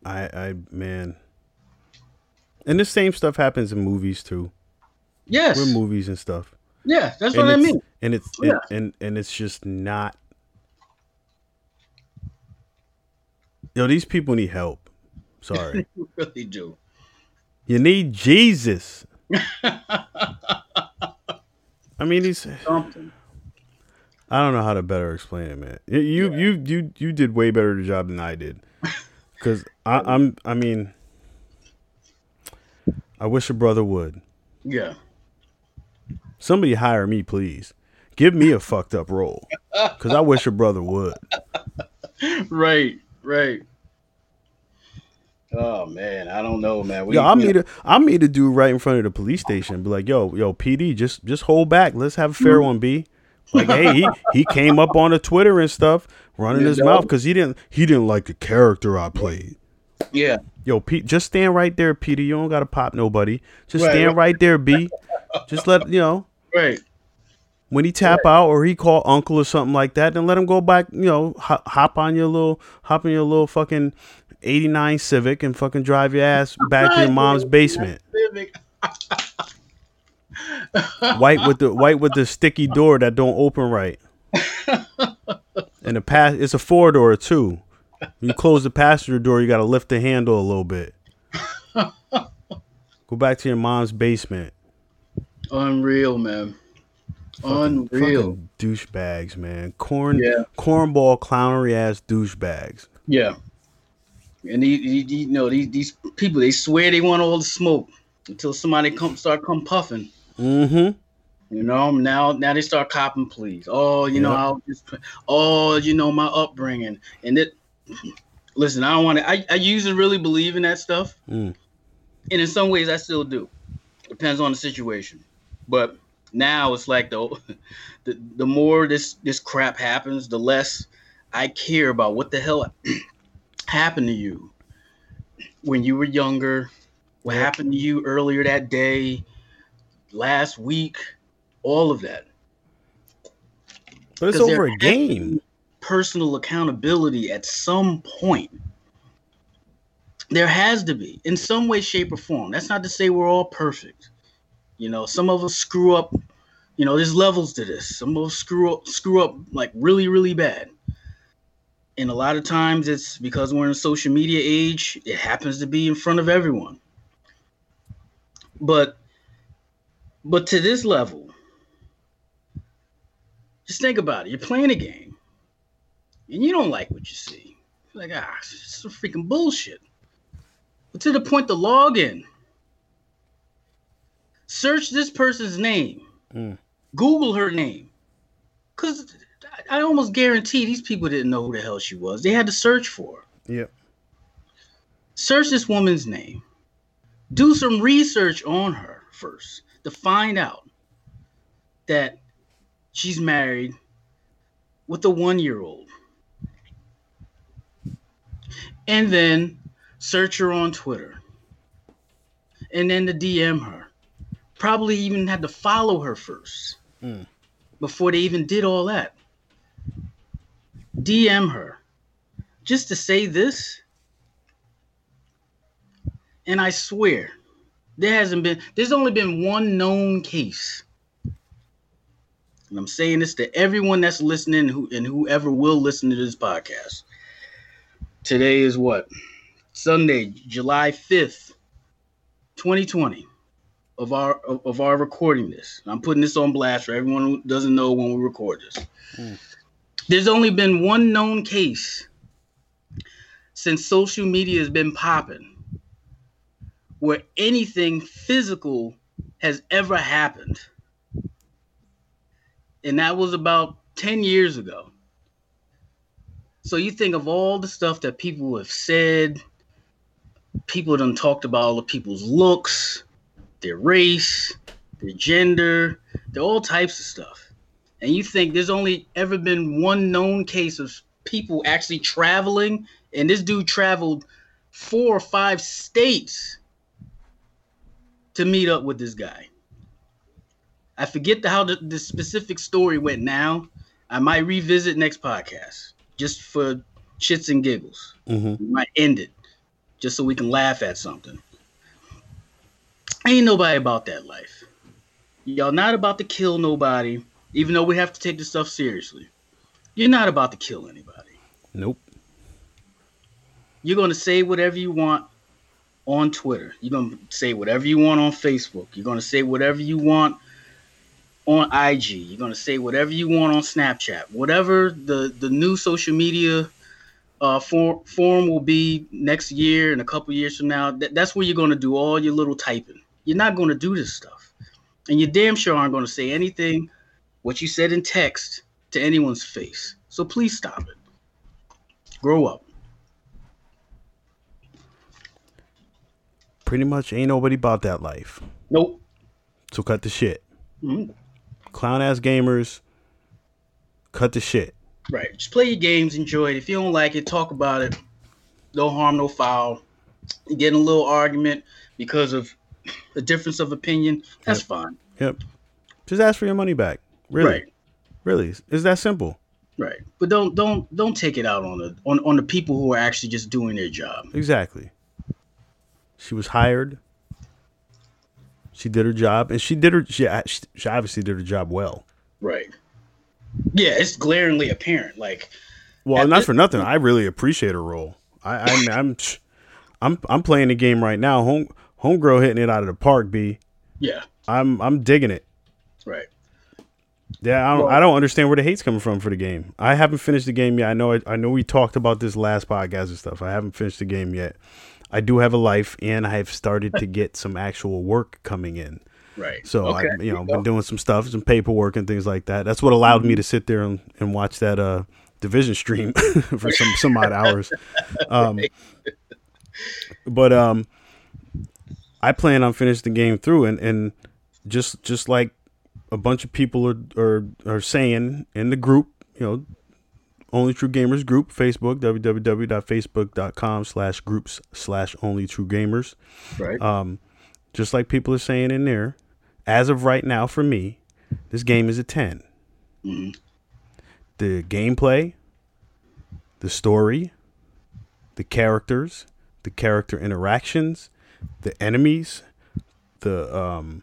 I, I, man. And the same stuff happens in movies too. yes With movies and stuff. yeah that's and what i mean And it's Yeah. and, and and it's just not. Yo, these people need help. Sorry, You really do you need Jesus. I mean, he's something I don't know how to better explain it, man. You you Yeah. you you, you did way better the job than I did. Cause I, I'm I mean, I wish a brother would. yeah Somebody hire me, please. Give me a fucked up role. Cause I wish a brother would. right right oh man i don't know man we, Yo, I meet a I meet a dude right in front of the police station. Be like, yo, yo, PD, just just hold back. Let's have a fair mm-hmm. one, B. Like, hey, he he came up on the Twitter and stuff, running You his know? mouth because he didn't he didn't like the character I played. yeah Yo, Pete, just stand right there, Peter. You don't gotta pop nobody. Just Right, stand right. right there, B. Just let you know right when he tap out or he call uncle or something like that. Then let him go back. You know, hop, on your little hop in your little fucking eighty nine Civic and fucking drive your ass back to your mom's basement. White with the white with the sticky door that don't open right. And the pass it's a four door too. You close the passenger door, you gotta lift the handle a little bit. Go back to your mom's basement. unreal man unreal Fucking douchebags, man. Corn Yeah. cornball clownery ass douchebags. Yeah. And these, these, you know, these these people, they swear they want all the smoke until somebody come start come puffing. Mm-hmm. You know, now now they start copping pleas. Oh, you know, I'll just, oh, you know, my upbringing. And it listen, I don't want to I, I usually really believe in that stuff. Mm. And in some ways I still do. Depends on the situation. But now it's like the the, the more this this crap happens, the less I care about what the hell happened to you when you were younger, what happened to you earlier that day, last week, all of that. But it's over a game. Personal accountability at some point. There has to be, in some way, shape, or form. That's not to say we're all perfect. You know, some of us screw up. You know, there's levels to this. Some of us screw up, screw up like really, really bad. And a lot of times it's because we're in a social media age. It happens to be in front of everyone. But, but to this level, just think about it. You're playing a game, and you don't like what you see. You're like, ah, it's some freaking bullshit. But to the point, the login. Search this person's name, mm. Google her name, because I almost guarantee these people didn't know who the hell she was. They had to search for her. Yep. Search this woman's name. Do some research on her first to find out that she's married with a one year old. And then search her on Twitter. And then to DM her. Probably even had to follow her first mm. before they even did all that. DM her just to say this. And I swear, there hasn't been, there's only been one known case. And I'm saying this to everyone that's listening who, and whoever will listen to this podcast. Today is what? Sunday, July 5th, 2020 of our of our recording this. I'm putting this on blast for everyone who doesn't know when we record this. Mm. There's only been one known case since social media has been popping where anything physical has ever happened. And that was about 10 years ago. So you think of all the stuff that people have said, people done talked about all the people's looks, their race, their gender, their all types of stuff. And you think there's only ever been one known case of people actually traveling, and this dude traveled four or five states to meet up with this guy. I forget the, how the, the specific story went now. I might revisit next podcast just for shits and giggles. Mm-hmm. We might end it just so we can laugh at something. Ain't nobody about that life. Y'all not about to kill nobody, even though we have to take this stuff seriously. You're not about to kill anybody. Nope. You're going to say whatever you want on Twitter. You're going to say whatever you want on Facebook. You're going to say whatever you want on IG. You're going to say whatever you want on Snapchat. Whatever the, the new social media uh, form, form will be next year and a couple years from now, th- that's where you're going to do all your little typing. You're not going to do this stuff. And you damn sure aren't going to say anything what you said in text to anyone's face. So please stop it. Grow up. pretty much ain't nobody about that life. Nope. So cut the shit. Mm-hmm. Clown ass gamers, cut the shit. Right. Just play your games, enjoy it. If you don't like it, talk about it. No harm, no foul. You get in a little argument because of a difference of opinion. That's yep. fine. Yep. Just ask for your money back. Really. Right. Really. It's that simple. Right. But don't don't don't take it out on the on, on the people who are actually just doing their job. Exactly. She was hired. She did her job, and she did her. She, she obviously did her job well. Right. Yeah, it's glaringly apparent. Like, well, not this, for nothing. I really appreciate her role. I, I'm, I'm, I'm, I'm playing the game right now. Home, homegirl hitting it out of the park. B. Yeah. I'm, I'm digging it. Right. Yeah, I don't, well, I don't understand where the hate's coming from for the game. I haven't finished the game yet. I know, I, I know we talked about this last podcast and stuff. I haven't finished the game yet. I do have a life, and I've started to get some actual work coming in. Right. So okay. I, you know, been doing some stuff, some paperwork and things like that. That's what allowed mm-hmm. me to sit there and, and watch that uh division stream for some some odd hours. Um, but um, I plan on finishing the game through, and and just just like a bunch of people are are, are saying in the group, you know, only True Gamers group, Facebook, www.facebook.com slash groups slash Only True Gamers. Right. Um, just like people are saying in there, as of right now, for me, this game is a 10. Mm-hmm. The gameplay, the story, the characters, the character interactions, the enemies, the um,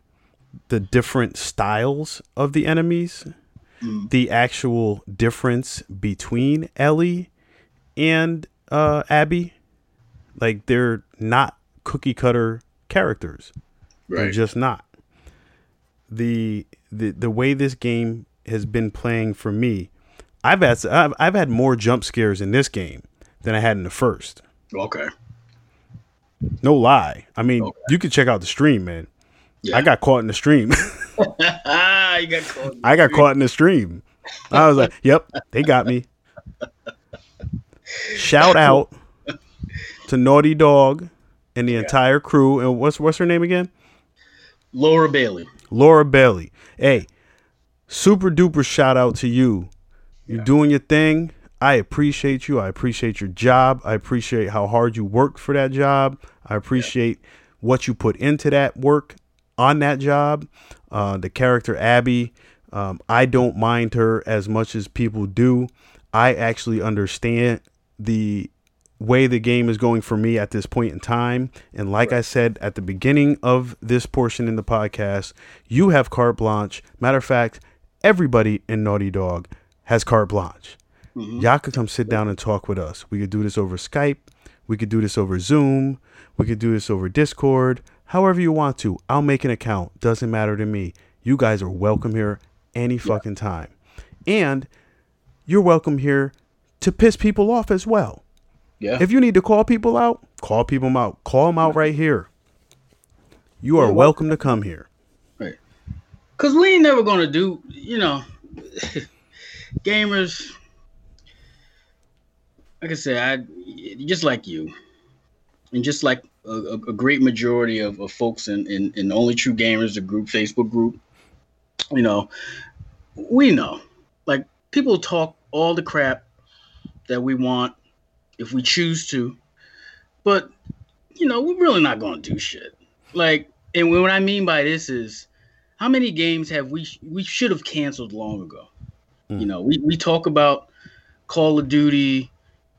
the different styles of the enemies, mm. the actual difference between Ellie and uh, Abby. Like they're not cookie cutter characters. Right. They're just not. The the the way this game has been playing for me, I've had I've, I've had more jump scares in this game than I had in the first. Okay. No lie. I mean, okay. you can check out the stream, man. Yeah. I got caught in the stream. got caught I got caught in the stream. I was like, "Yep, they got me." Shout out to Naughty Dog and the yeah. entire crew. And what's what's her name again? Laura Bailey. Laura Bailey. Hey, super duper shout out to you. You're yeah. doing your thing. I appreciate you. I appreciate your job. I appreciate how hard you worked for that job. I appreciate yeah. what you put into that work on that job. Uh, the character Abby, um, I don't mind her as much as people do. I actually understand the way the game is going for me at this point in time. And like right. I said at the beginning of this portion in the podcast, you have carte blanche. Matter of fact, everybody in Naughty Dog has carte blanche. Mm-hmm. Y'all could come sit down and talk with us. We could do this over Skype. We could do this over Zoom. We could do this over Discord. However you want to. I'll make an account. Doesn't matter to me. You guys are welcome here any fucking time. And you're welcome here to piss people off as well. Yeah. If you need to call people out, call people out. Call them out right here. You are welcome to come here. Right. Cause we ain't never gonna do, you know, gamers. Like I said, I just like you, and just like a, a great majority of, of folks in, in in only true gamers, the group Facebook group. You know, we know, like people talk all the crap that we want if we choose to. But you know, we're really not going to do shit. Like, and what I mean by this is, how many games have we we should have canceled long ago? Mm. You know, we we talk about Call of Duty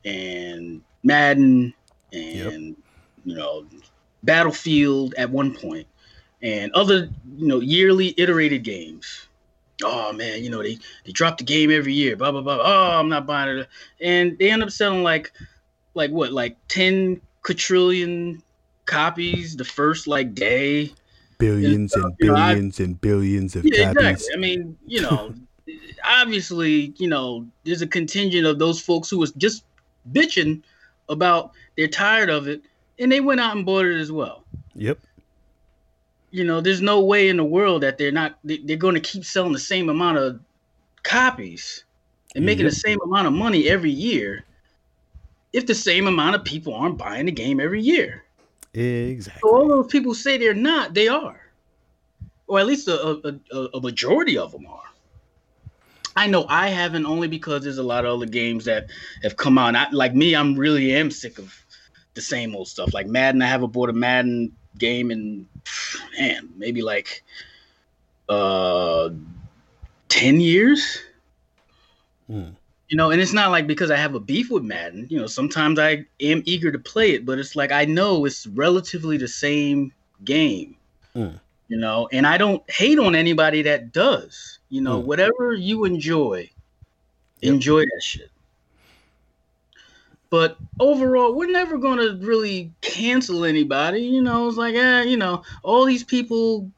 and Madden and yep. you know Battlefield at one point and other you know yearly iterated games oh man, you know, they they drop the game every year, blah blah blah. Oh, I'm not buying it. And they end up selling like like what, like 10 quadrillion copies the first like day. Billions and, and billions know, I, and billions of yeah, copies. Exactly. I mean, you know, obviously, you know, there's a contingent of those folks who was just bitching about they're tired of it and they went out and bought it as well. Yep you know, there's no way in the world that they're not they're going to keep selling the same amount of copies and making the same amount of money every year if the same amount of people aren't buying the game every year. Exactly. So all those people say they're not, they are, or at least a, a, a majority of them are. I know I haven't only because there's a lot of other games that have come out. I, like me, I'm really am sick of the same old stuff. Like Madden, I haven't bought a Madden game in man, maybe like uh 10 years. Hmm. You know, and it's not like because I have a beef with Madden. You know, sometimes I am eager to play it, but it's like I know it's relatively the same game. Hmm. You know, and I don't hate on anybody that does. You know, hmm. whatever you enjoy, yep. enjoy that shit. But overall, we're never going to really cancel anybody. You know, it's like, eh, you know, all these people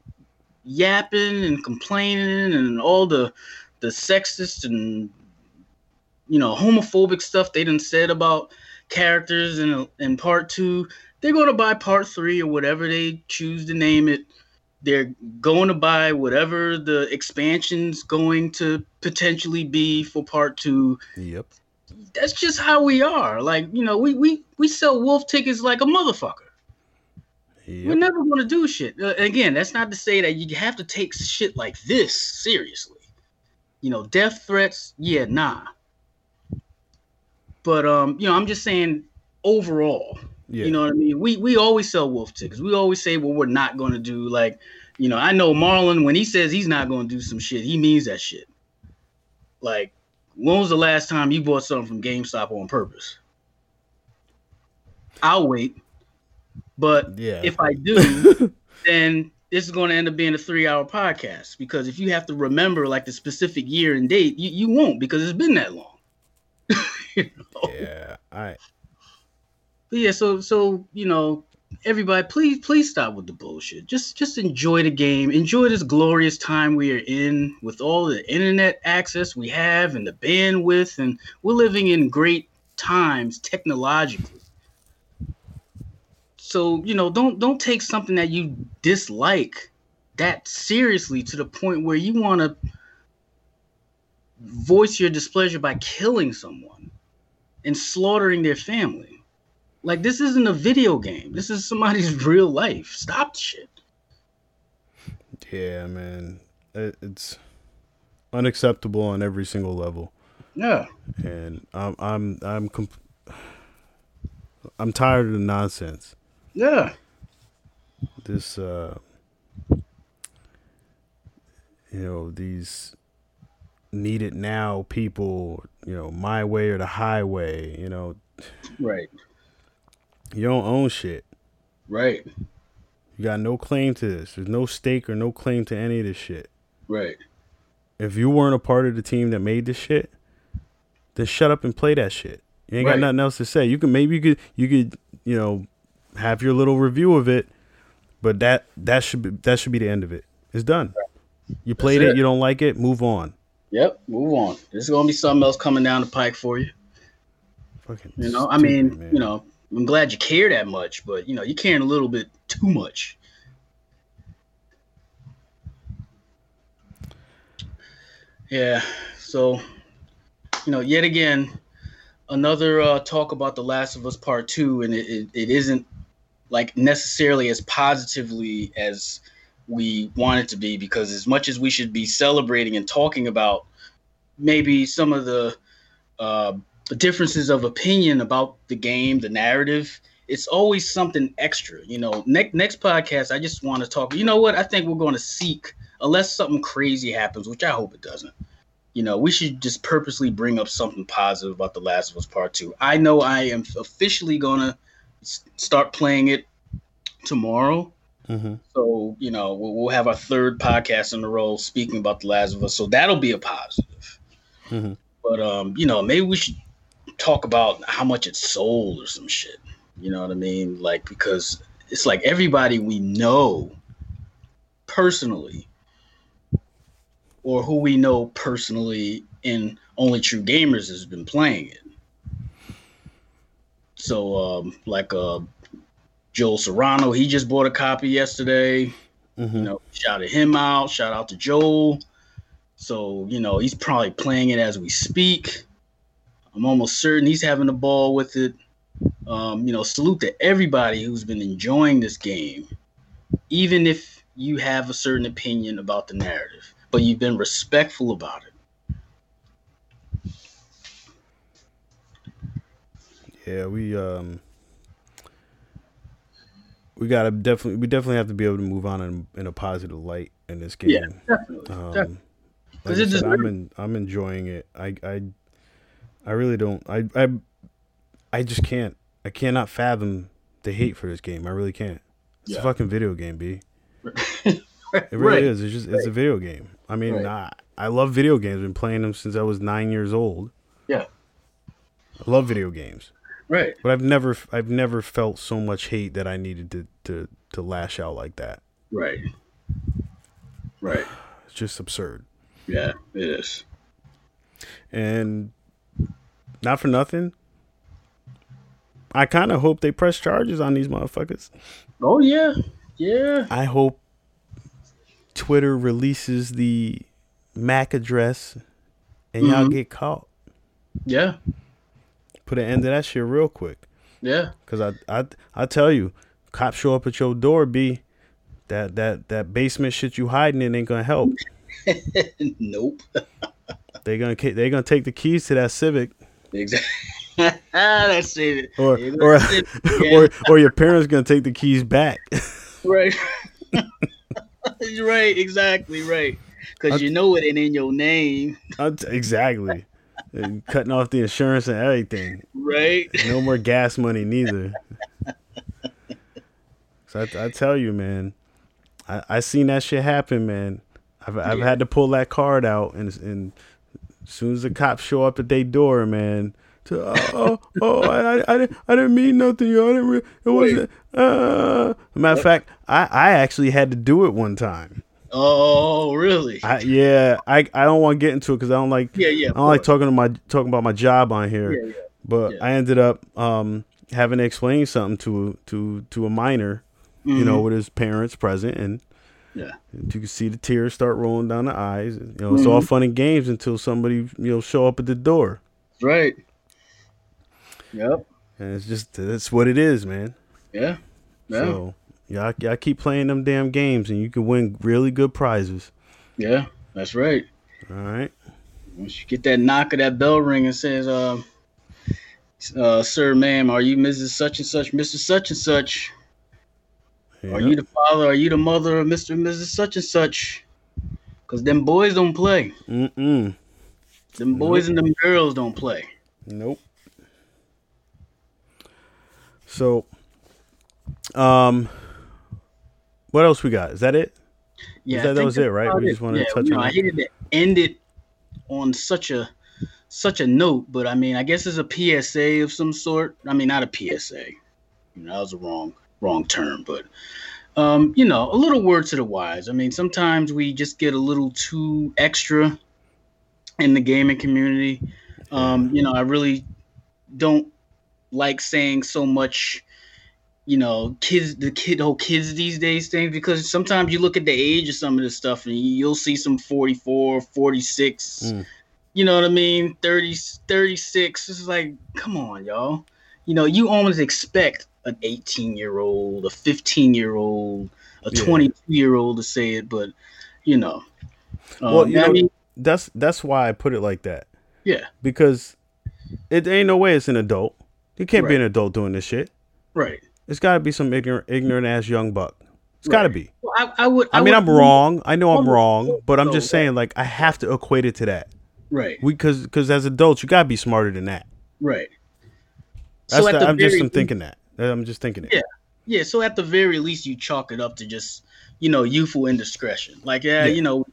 yapping and complaining and all the the sexist and you know homophobic stuff they done said about characters in in part two. They're going to buy part three or whatever they choose to name it. They're going to buy whatever the expansion's going to potentially be for part two. Yep that's just how we are. Like, you know, we we we sell wolf tickets like a motherfucker. Yep. We're never gonna do shit. Uh, again, that's not to say that you have to take shit like this seriously. You know, death threats, yeah, nah. But um, you know, I'm just saying overall. Yeah. You know what I mean? We we always sell wolf tickets. We always say what we're not gonna do. Like, you know, I know Marlon when he says he's not gonna do some shit, he means that shit. Like, when was the last time you bought something from GameStop on purpose? I'll wait. But yeah. if I do, then this is going to end up being a three hour podcast because if you have to remember like the specific year and date, you, you won't because it's been that long. you know? Yeah. All right. But yeah, so so you know, everybody please please stop with the bullshit. Just just enjoy the game. Enjoy this glorious time we are in with all the internet access we have and the bandwidth and we're living in great times technologically. So you know don't don't take something that you dislike that seriously to the point where you want to voice your displeasure by killing someone and slaughtering their family. Like this isn't a video game. This is somebody's real life. Stop the shit. Yeah, man. It, it's unacceptable on every single level. Yeah. And I'm I'm I'm comp- I'm tired of the nonsense. Yeah. This uh you know, these need it now people, you know, my way or the highway, you know. Right. You don't own shit. Right. You got no claim to this. There's no stake or no claim to any of this shit. Right. If you weren't a part of the team that made this shit, then shut up and play that shit. You ain't Right. got nothing else to say. You can maybe you could you could you know have your little review of it, but that that should be that should be the end of it. It's done. You played it. it. You don't like it. Move on. Yep. Move on. There's gonna be something else coming down the pike for you. Fucking. You know, I mean, man. you know, I'm glad you care that much, but you know, you're caring a little bit too much. Yeah. So, you know, yet again, another uh, talk about The Last of Us Part Two, and it, it, it isn't like necessarily as positively as we want it to be, because as much as we should be celebrating and talking about maybe some of the uh, differences of opinion about the game, the narrative, it's always something extra. You know, next next podcast, I just want to talk. You know what? I think we're going to seek, unless something crazy happens, which I hope it doesn't. You know, we should just purposely bring up something positive about The Last of Us Part Two. I know I am officially going to start playing it tomorrow. Mhm. So you know, we'll, we'll have our third podcast in a row speaking about The Last of Us. So that'll be a positive. Mhm. But um, you know, maybe we should talk about how much it sold or some shit. You know what I mean? Like because it's like everybody we know personally or who we know personally in Only True Gamers has been playing it. So um like uh Joel Serrano, he just bought a copy yesterday. Mhm. You know, shouted him out. Shout out to Joel. So, you know, he's probably playing it as we speak. I'm almost certain he's having a ball with it. Um, you know, salute to everybody who's been enjoying this game, even if you have a certain opinion about the narrative, but you've been respectful about it. Yeah, we um we gotta definitely we definitely have to be able to move on in, in a positive light in this game. Yeah, definitely. Um, definitely. like I said, I'm en- I'm enjoying it. I I I really don't. I I I just can't. I cannot fathom the hate for this game. I really can't. It's a fucking video game, b. It really Right. is. It's just it's a video game. I mean, Right. I, I love video games. I've been playing them since I was nine years old. Yeah. I love video games, Right. but I've never I've never felt so much hate that I needed to to to lash out like that. Right. Right. It's just absurd. Yeah, it is. And not for nothing, I kind of hope they press charges on these motherfuckers. Oh yeah. Yeah. I hope Twitter releases the MAC address and y'all Mhm. get caught. Yeah. Put an end to that shit real quick. Yeah. Cause I I I tell you, cops show up at your door, b. That that that basement shit you hiding in ain't gonna help. nope. They gonna they gonna take the keys to that Civic, Exactly. That's it. or Yeah, or that's it. Yeah. or or your parents gonna take the keys back. Right. right. Exactly. Right. Because you know it ain't in your name. T- exactly. And cutting off the insurance and everything. Right. No more gas money neither. So I, I tell you, man, I, I seen that shit happen, man. I've I've Yeah. had to pull that card out, and and as soon as the cops show up at their door, man. To, oh, oh, oh I, I, I, didn't, I didn't mean nothing, yo. I didn't. Re- it wasn't. Uh, matter of fact, I, I actually had to do it one time. Oh, really? I, yeah, I, I don't want to get into it because I don't like yeah. Yeah. I don't like talking to my talking about my job on here, Yeah. Yeah. but Yeah. I ended up um, having to explain something to to to a minor, you Mm-hmm. know, with his parents present, and Yeah. You can see the tears start rolling down the eyes. You know, it's mm-hmm. all fun and games until somebody you know show up at the door. Right. Yep. And it's just that's what it is, man. Yeah. Yeah. So y'all, y'all keep playing them damn games, and you can win really good prizes. Yeah, that's right. All right. Once you get that knock of that bell ring and says, uh, uh, "Sir, ma'am, are you Mrs. Such and Such, Mr. Such and Such?" Yep. Are you the father? Are you the mother of Mr. and Mrs. Such and Such? Cause them boys don't play. Mm-mm. Them boys nope. and them girls don't play. Nope. So, um, what else we got? Is that it? Yeah, that, that was it, right? We just wanted yeah, to touch you know, on. I hated to end it on such a such a note, but I mean, I guess it's a PSA of some sort. I mean, not a PSA. You know, that was wrong wrong term, but um, you know, a little word to the wise. I mean, sometimes we just get a little too extra in the gaming community. Um, you know, I really don't like saying so much you know, kids, the kid, whole kids these days things because sometimes you look at the age of some of this stuff and you'll see some 44, 46, mm. you know what I mean? 30, 36. It's like, come on, y'all. You know, you almost expect an 18 year old, a 15 year old, a 22 year old to say it, but you know, um, well, you know, I mean, that's that's why I put it like that. Yeah, because it ain't no way it's an adult. You can't right. be an adult doing this shit. Right. It's got to be some ignorant, ignorant ass young buck. It's right. got to be. Well, I, I, would. I, I mean, would, I'm wrong. I know I'm wrong, but I'm just saying, like, I have to equate it to that. Right. We Because because as adults, you got to be smarter than that. Right. That's so the, I'm just I'm thinking that. I'm just thinking it. Yeah. Yeah. So at the very least, you chalk it up to just you know youthful indiscretion. Like, yeah, yeah. you know,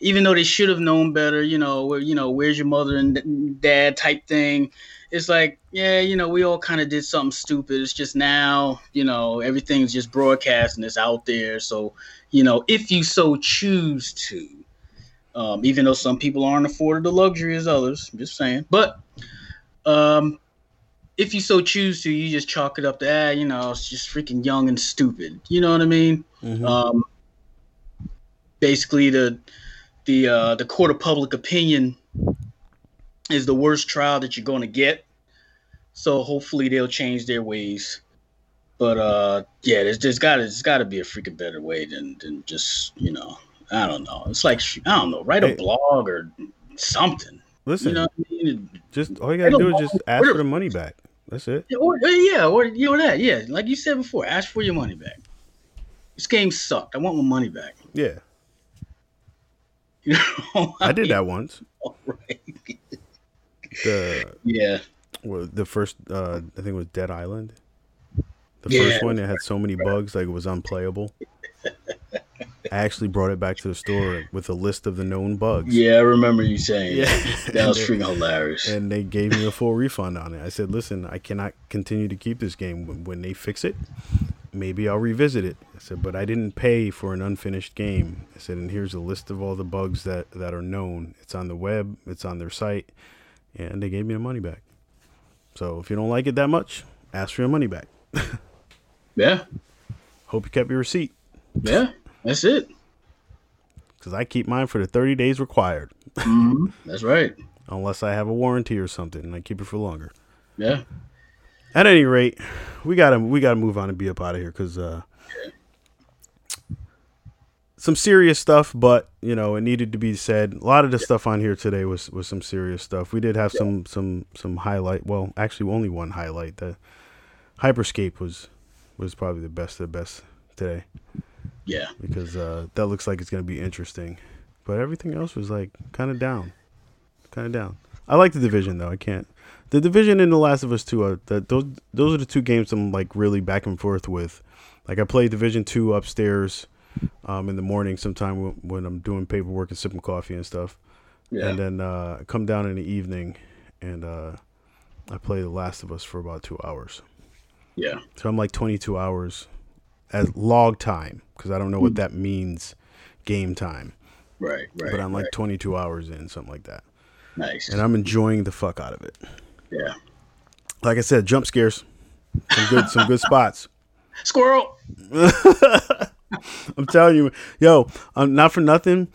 even though they should have known better, you know, where you know, where's your mother and dad type thing it's like, yeah, you know, we all kind of did something stupid. It's just now, you know, everything's just broadcast and it's out there. So, you know, if you so choose to, um, even though some people aren't afforded the luxury as others, I'm just saying. But um, if you so choose to, you just chalk it up to, ah, you know, it's just freaking young and stupid. You know what I mean? Mm-hmm. Um, basically, the the uh, the court of public opinion is the worst trial that you're going to get. So hopefully they'll change their ways. But uh, yeah, there's, there's got there's got to be a freaking better way than than just you know I don't know. It's like I don't know, write a hey, blog or something. Listen, you know I mean? Just all you gotta do is just ask for the money back. That's it. Or, yeah, or you know that. Yeah, like you said before, ask for your money back. This game sucked. I want my money back. Yeah. You know, I, I did that once. All right the yeah well, the first uh, I think it was Dead Island. The yeah. first one it had so many bugs like it was unplayable. I actually brought it back to the store with a list of the known bugs. Yeah, I remember you saying. Yeah, that was freaking hilarious. And they gave me a full refund on it. I said, "Listen, I cannot continue to keep this game. When, when they fix it, maybe I'll revisit it." I said, "But I didn't pay for an unfinished game." I said, "And here's a list of all the bugs that that are known. It's on the web. It's on their site and they gave me the money back. So if you don't like it that much, ask for your money back. yeah. Hope you kept your receipt. Yeah, that's it. Because I keep mine for the 30 days required. mm-hmm. That's right. Unless I have a warranty or something, and I keep it for longer. Yeah. At any rate, we gotta we gotta move on and be up out of here because uh, some serious stuff, but you know it needed to be said. A lot of the yeah. stuff on here today was was some serious stuff. We did have yeah. some some some highlight. Well, actually, only one highlight. The Hyperscape was was probably the best of the best today. Yeah, because uh, that looks like it's gonna be interesting. But everything else was like kind of down, kind of down. I like the division though. I can't. The division and The Last of Us Two are that those those are the two games I'm like really back and forth with. Like I play Division Two upstairs um, in the morning sometime when I'm doing paperwork and sipping coffee and stuff. Yeah. And then uh, come down in the evening and uh, I play The Last of Us for about two hours. Yeah. So I'm like 22 hours as log time because I don't know what hmm. that means game time. Right, right. But I'm like right. 22 hours in, something like that. Nice. And I'm enjoying the fuck out of it. Yeah. Like I said, jump scares. Some good some good spots. Squirrel. I'm telling you, yo, um, not for nothing.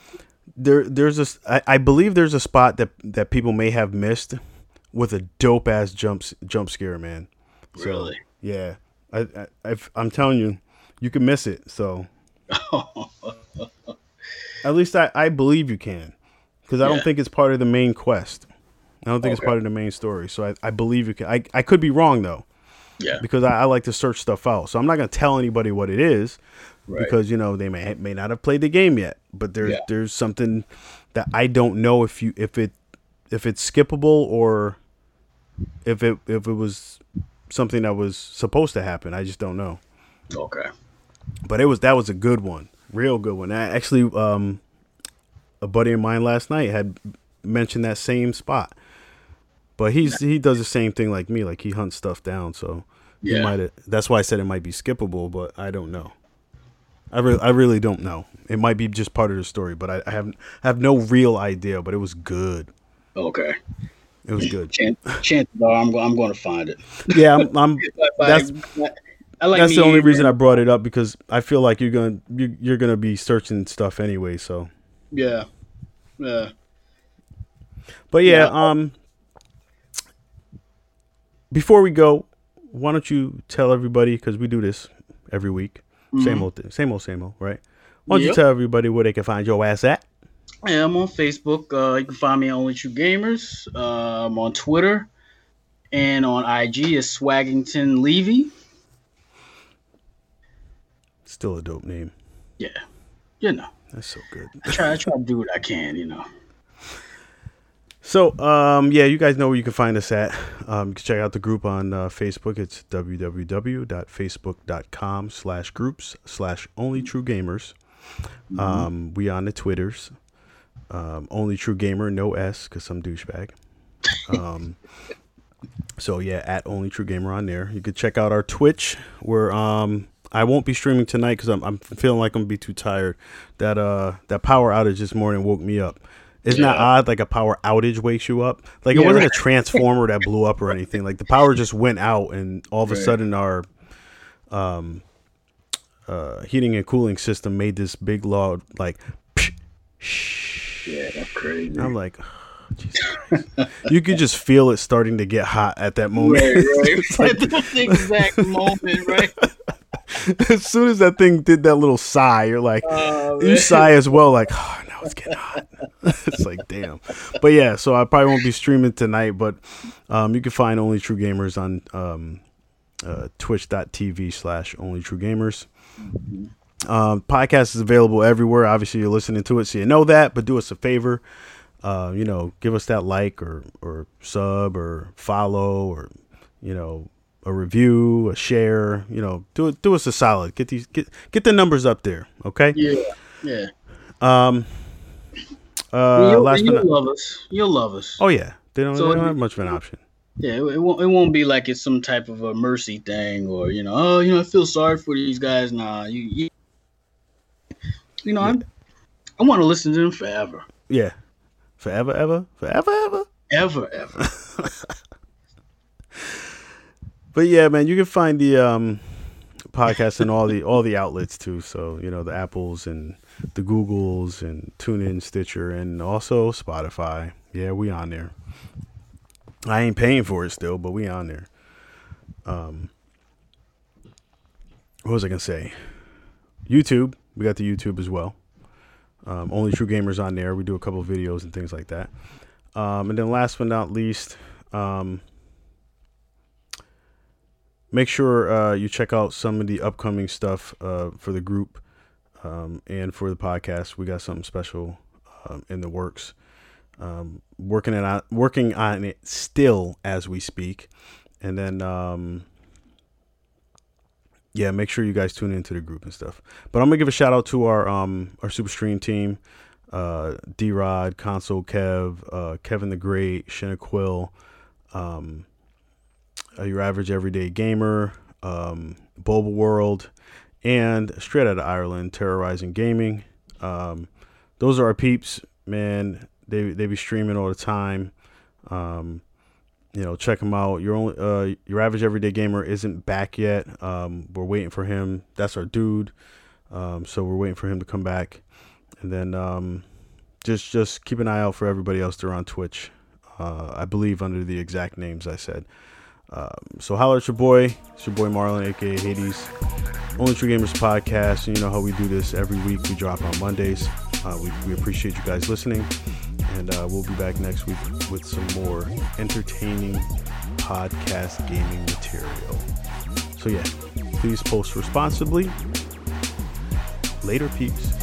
There, there's a. I, I believe there's a spot that that people may have missed with a dope ass jump jump scare, man. So, really? Yeah. I, I I'm telling you, you can miss it. So. At least I, I believe you can, because I yeah. don't think it's part of the main quest. I don't think okay. it's part of the main story. So I, I believe you can. I, I could be wrong though. Yeah. Because I, I like to search stuff out. So I'm not gonna tell anybody what it is, right. because you know they may may not have played the game yet. But there's yeah. there's something that I don't know if you if it if it's skippable or if it if it was something that was supposed to happen. I just don't know. Okay. But it was that was a good one, real good one. I actually, um, a buddy of mine last night had mentioned that same spot, but he's he does the same thing like me. Like he hunts stuff down, so yeah. might. That's why I said it might be skippable, but I don't know. I really, I really don't know. It might be just part of the story, but I, I have I have no real idea. But it was good. Okay. It was good. Chances are I'm, I'm going to find it. Yeah, I'm. I'm that's like that's the only reason I brought it up because I feel like you're gonna you, you're gonna be searching stuff anyway. So. Yeah. Yeah. But yeah, yeah. um. Before we go, why don't you tell everybody because we do this every week, mm-hmm. same old thing, same old, same old, right? Why don't yep. you tell everybody where they can find your ass at? Yeah, I'm on Facebook. Uh, you can find me on Only True Gamers. Uh, I'm on Twitter and on IG is Swaggington Levy. Still a dope name. Yeah, you know. That's so good. I try, I try to do what I can, you know. So, um, yeah, you guys know where you can find us at. Um, you can check out the group on uh, Facebook. It's www.facebook.com slash groups slash only true gamers. Mm-hmm. Um, we on the Twitters. Um, only true gamer, no S, because some douchebag. Um, so yeah, at only true gamer on there. You could check out our Twitch, where um, I won't be streaming tonight because I'm, I'm feeling like I'm gonna be too tired. That uh that power outage this morning woke me up. Isn't yeah. that odd? Like a power outage wakes you up. Like it wasn't right. a transformer that blew up or anything. Like the power just went out, and all of a sudden our um uh heating and cooling system made this big loud like. Psh, shh, yeah, that's crazy. I'm like, oh, you could just feel it starting to get hot at that moment. Right, right. like, at the exact moment, right? as soon as that thing did that little sigh, you're like, oh, you sigh as well, like, oh, now it's getting hot. it's like, damn. But yeah, so I probably won't be streaming tonight, but um, you can find Only True Gamers on um, uh, twitch.tv slash Only True Gamers. Mm-hmm. Um, podcast is available everywhere. Obviously, you're listening to it, so you know that. But do us a favor, uh, you know, give us that like or or sub or follow or you know a review, a share. You know, do it. Do us a solid. Get these get get the numbers up there. Okay. Yeah. Yeah. Um. Uh, you'll, last you'll love us. You'll love us. Oh yeah, they don't, so they don't have much of an option. Yeah, it won't. It won't be like it's some type of a mercy thing, or you know, oh, you know, I feel sorry for these guys. Nah, you, you you know, yeah. I, I want to listen to them forever. Yeah, forever, ever, forever, ever, ever, ever. but yeah, man, you can find the um, podcast and all the all the outlets too. So you know, the Apples and the Googles and TuneIn, Stitcher, and also Spotify. Yeah, we on there. I ain't paying for it still, but we on there. Um, what was I gonna say? YouTube. We got the YouTube as well. Um, only True Gamers on there. We do a couple videos and things like that. Um, and then last but not least, um, make sure uh, you check out some of the upcoming stuff uh, for the group um, and for the podcast. We got something special um, in the works. Um, working on working on it still as we speak, and then yeah, make sure you guys tune into the group and stuff. But I'm gonna give a shout out to our um our Super Stream team, uh, D Rod, Console Kev, uh, Kevin the Great, Shinna Quill, um, uh, your average everyday gamer, um, Boba World, and straight out of Ireland, Terrorizing Gaming. Um, those are our peeps, man. They they be streaming all the time. Um, you know, check them out. Your only, uh, your average everyday gamer isn't back yet. Um, we're waiting for him. That's our dude. Um, so we're waiting for him to come back, and then um, just just keep an eye out for everybody else there on Twitch. Uh, I believe under the exact names I said. Um, so holler at your boy. It's your boy Marlon, aka Hades. Only True Gamers podcast. And you know how we do this every week. We drop on Mondays. Uh, we, we appreciate you guys listening. And uh, we'll be back next week with some more entertaining podcast gaming material. So, yeah, please post responsibly. Later, peeps.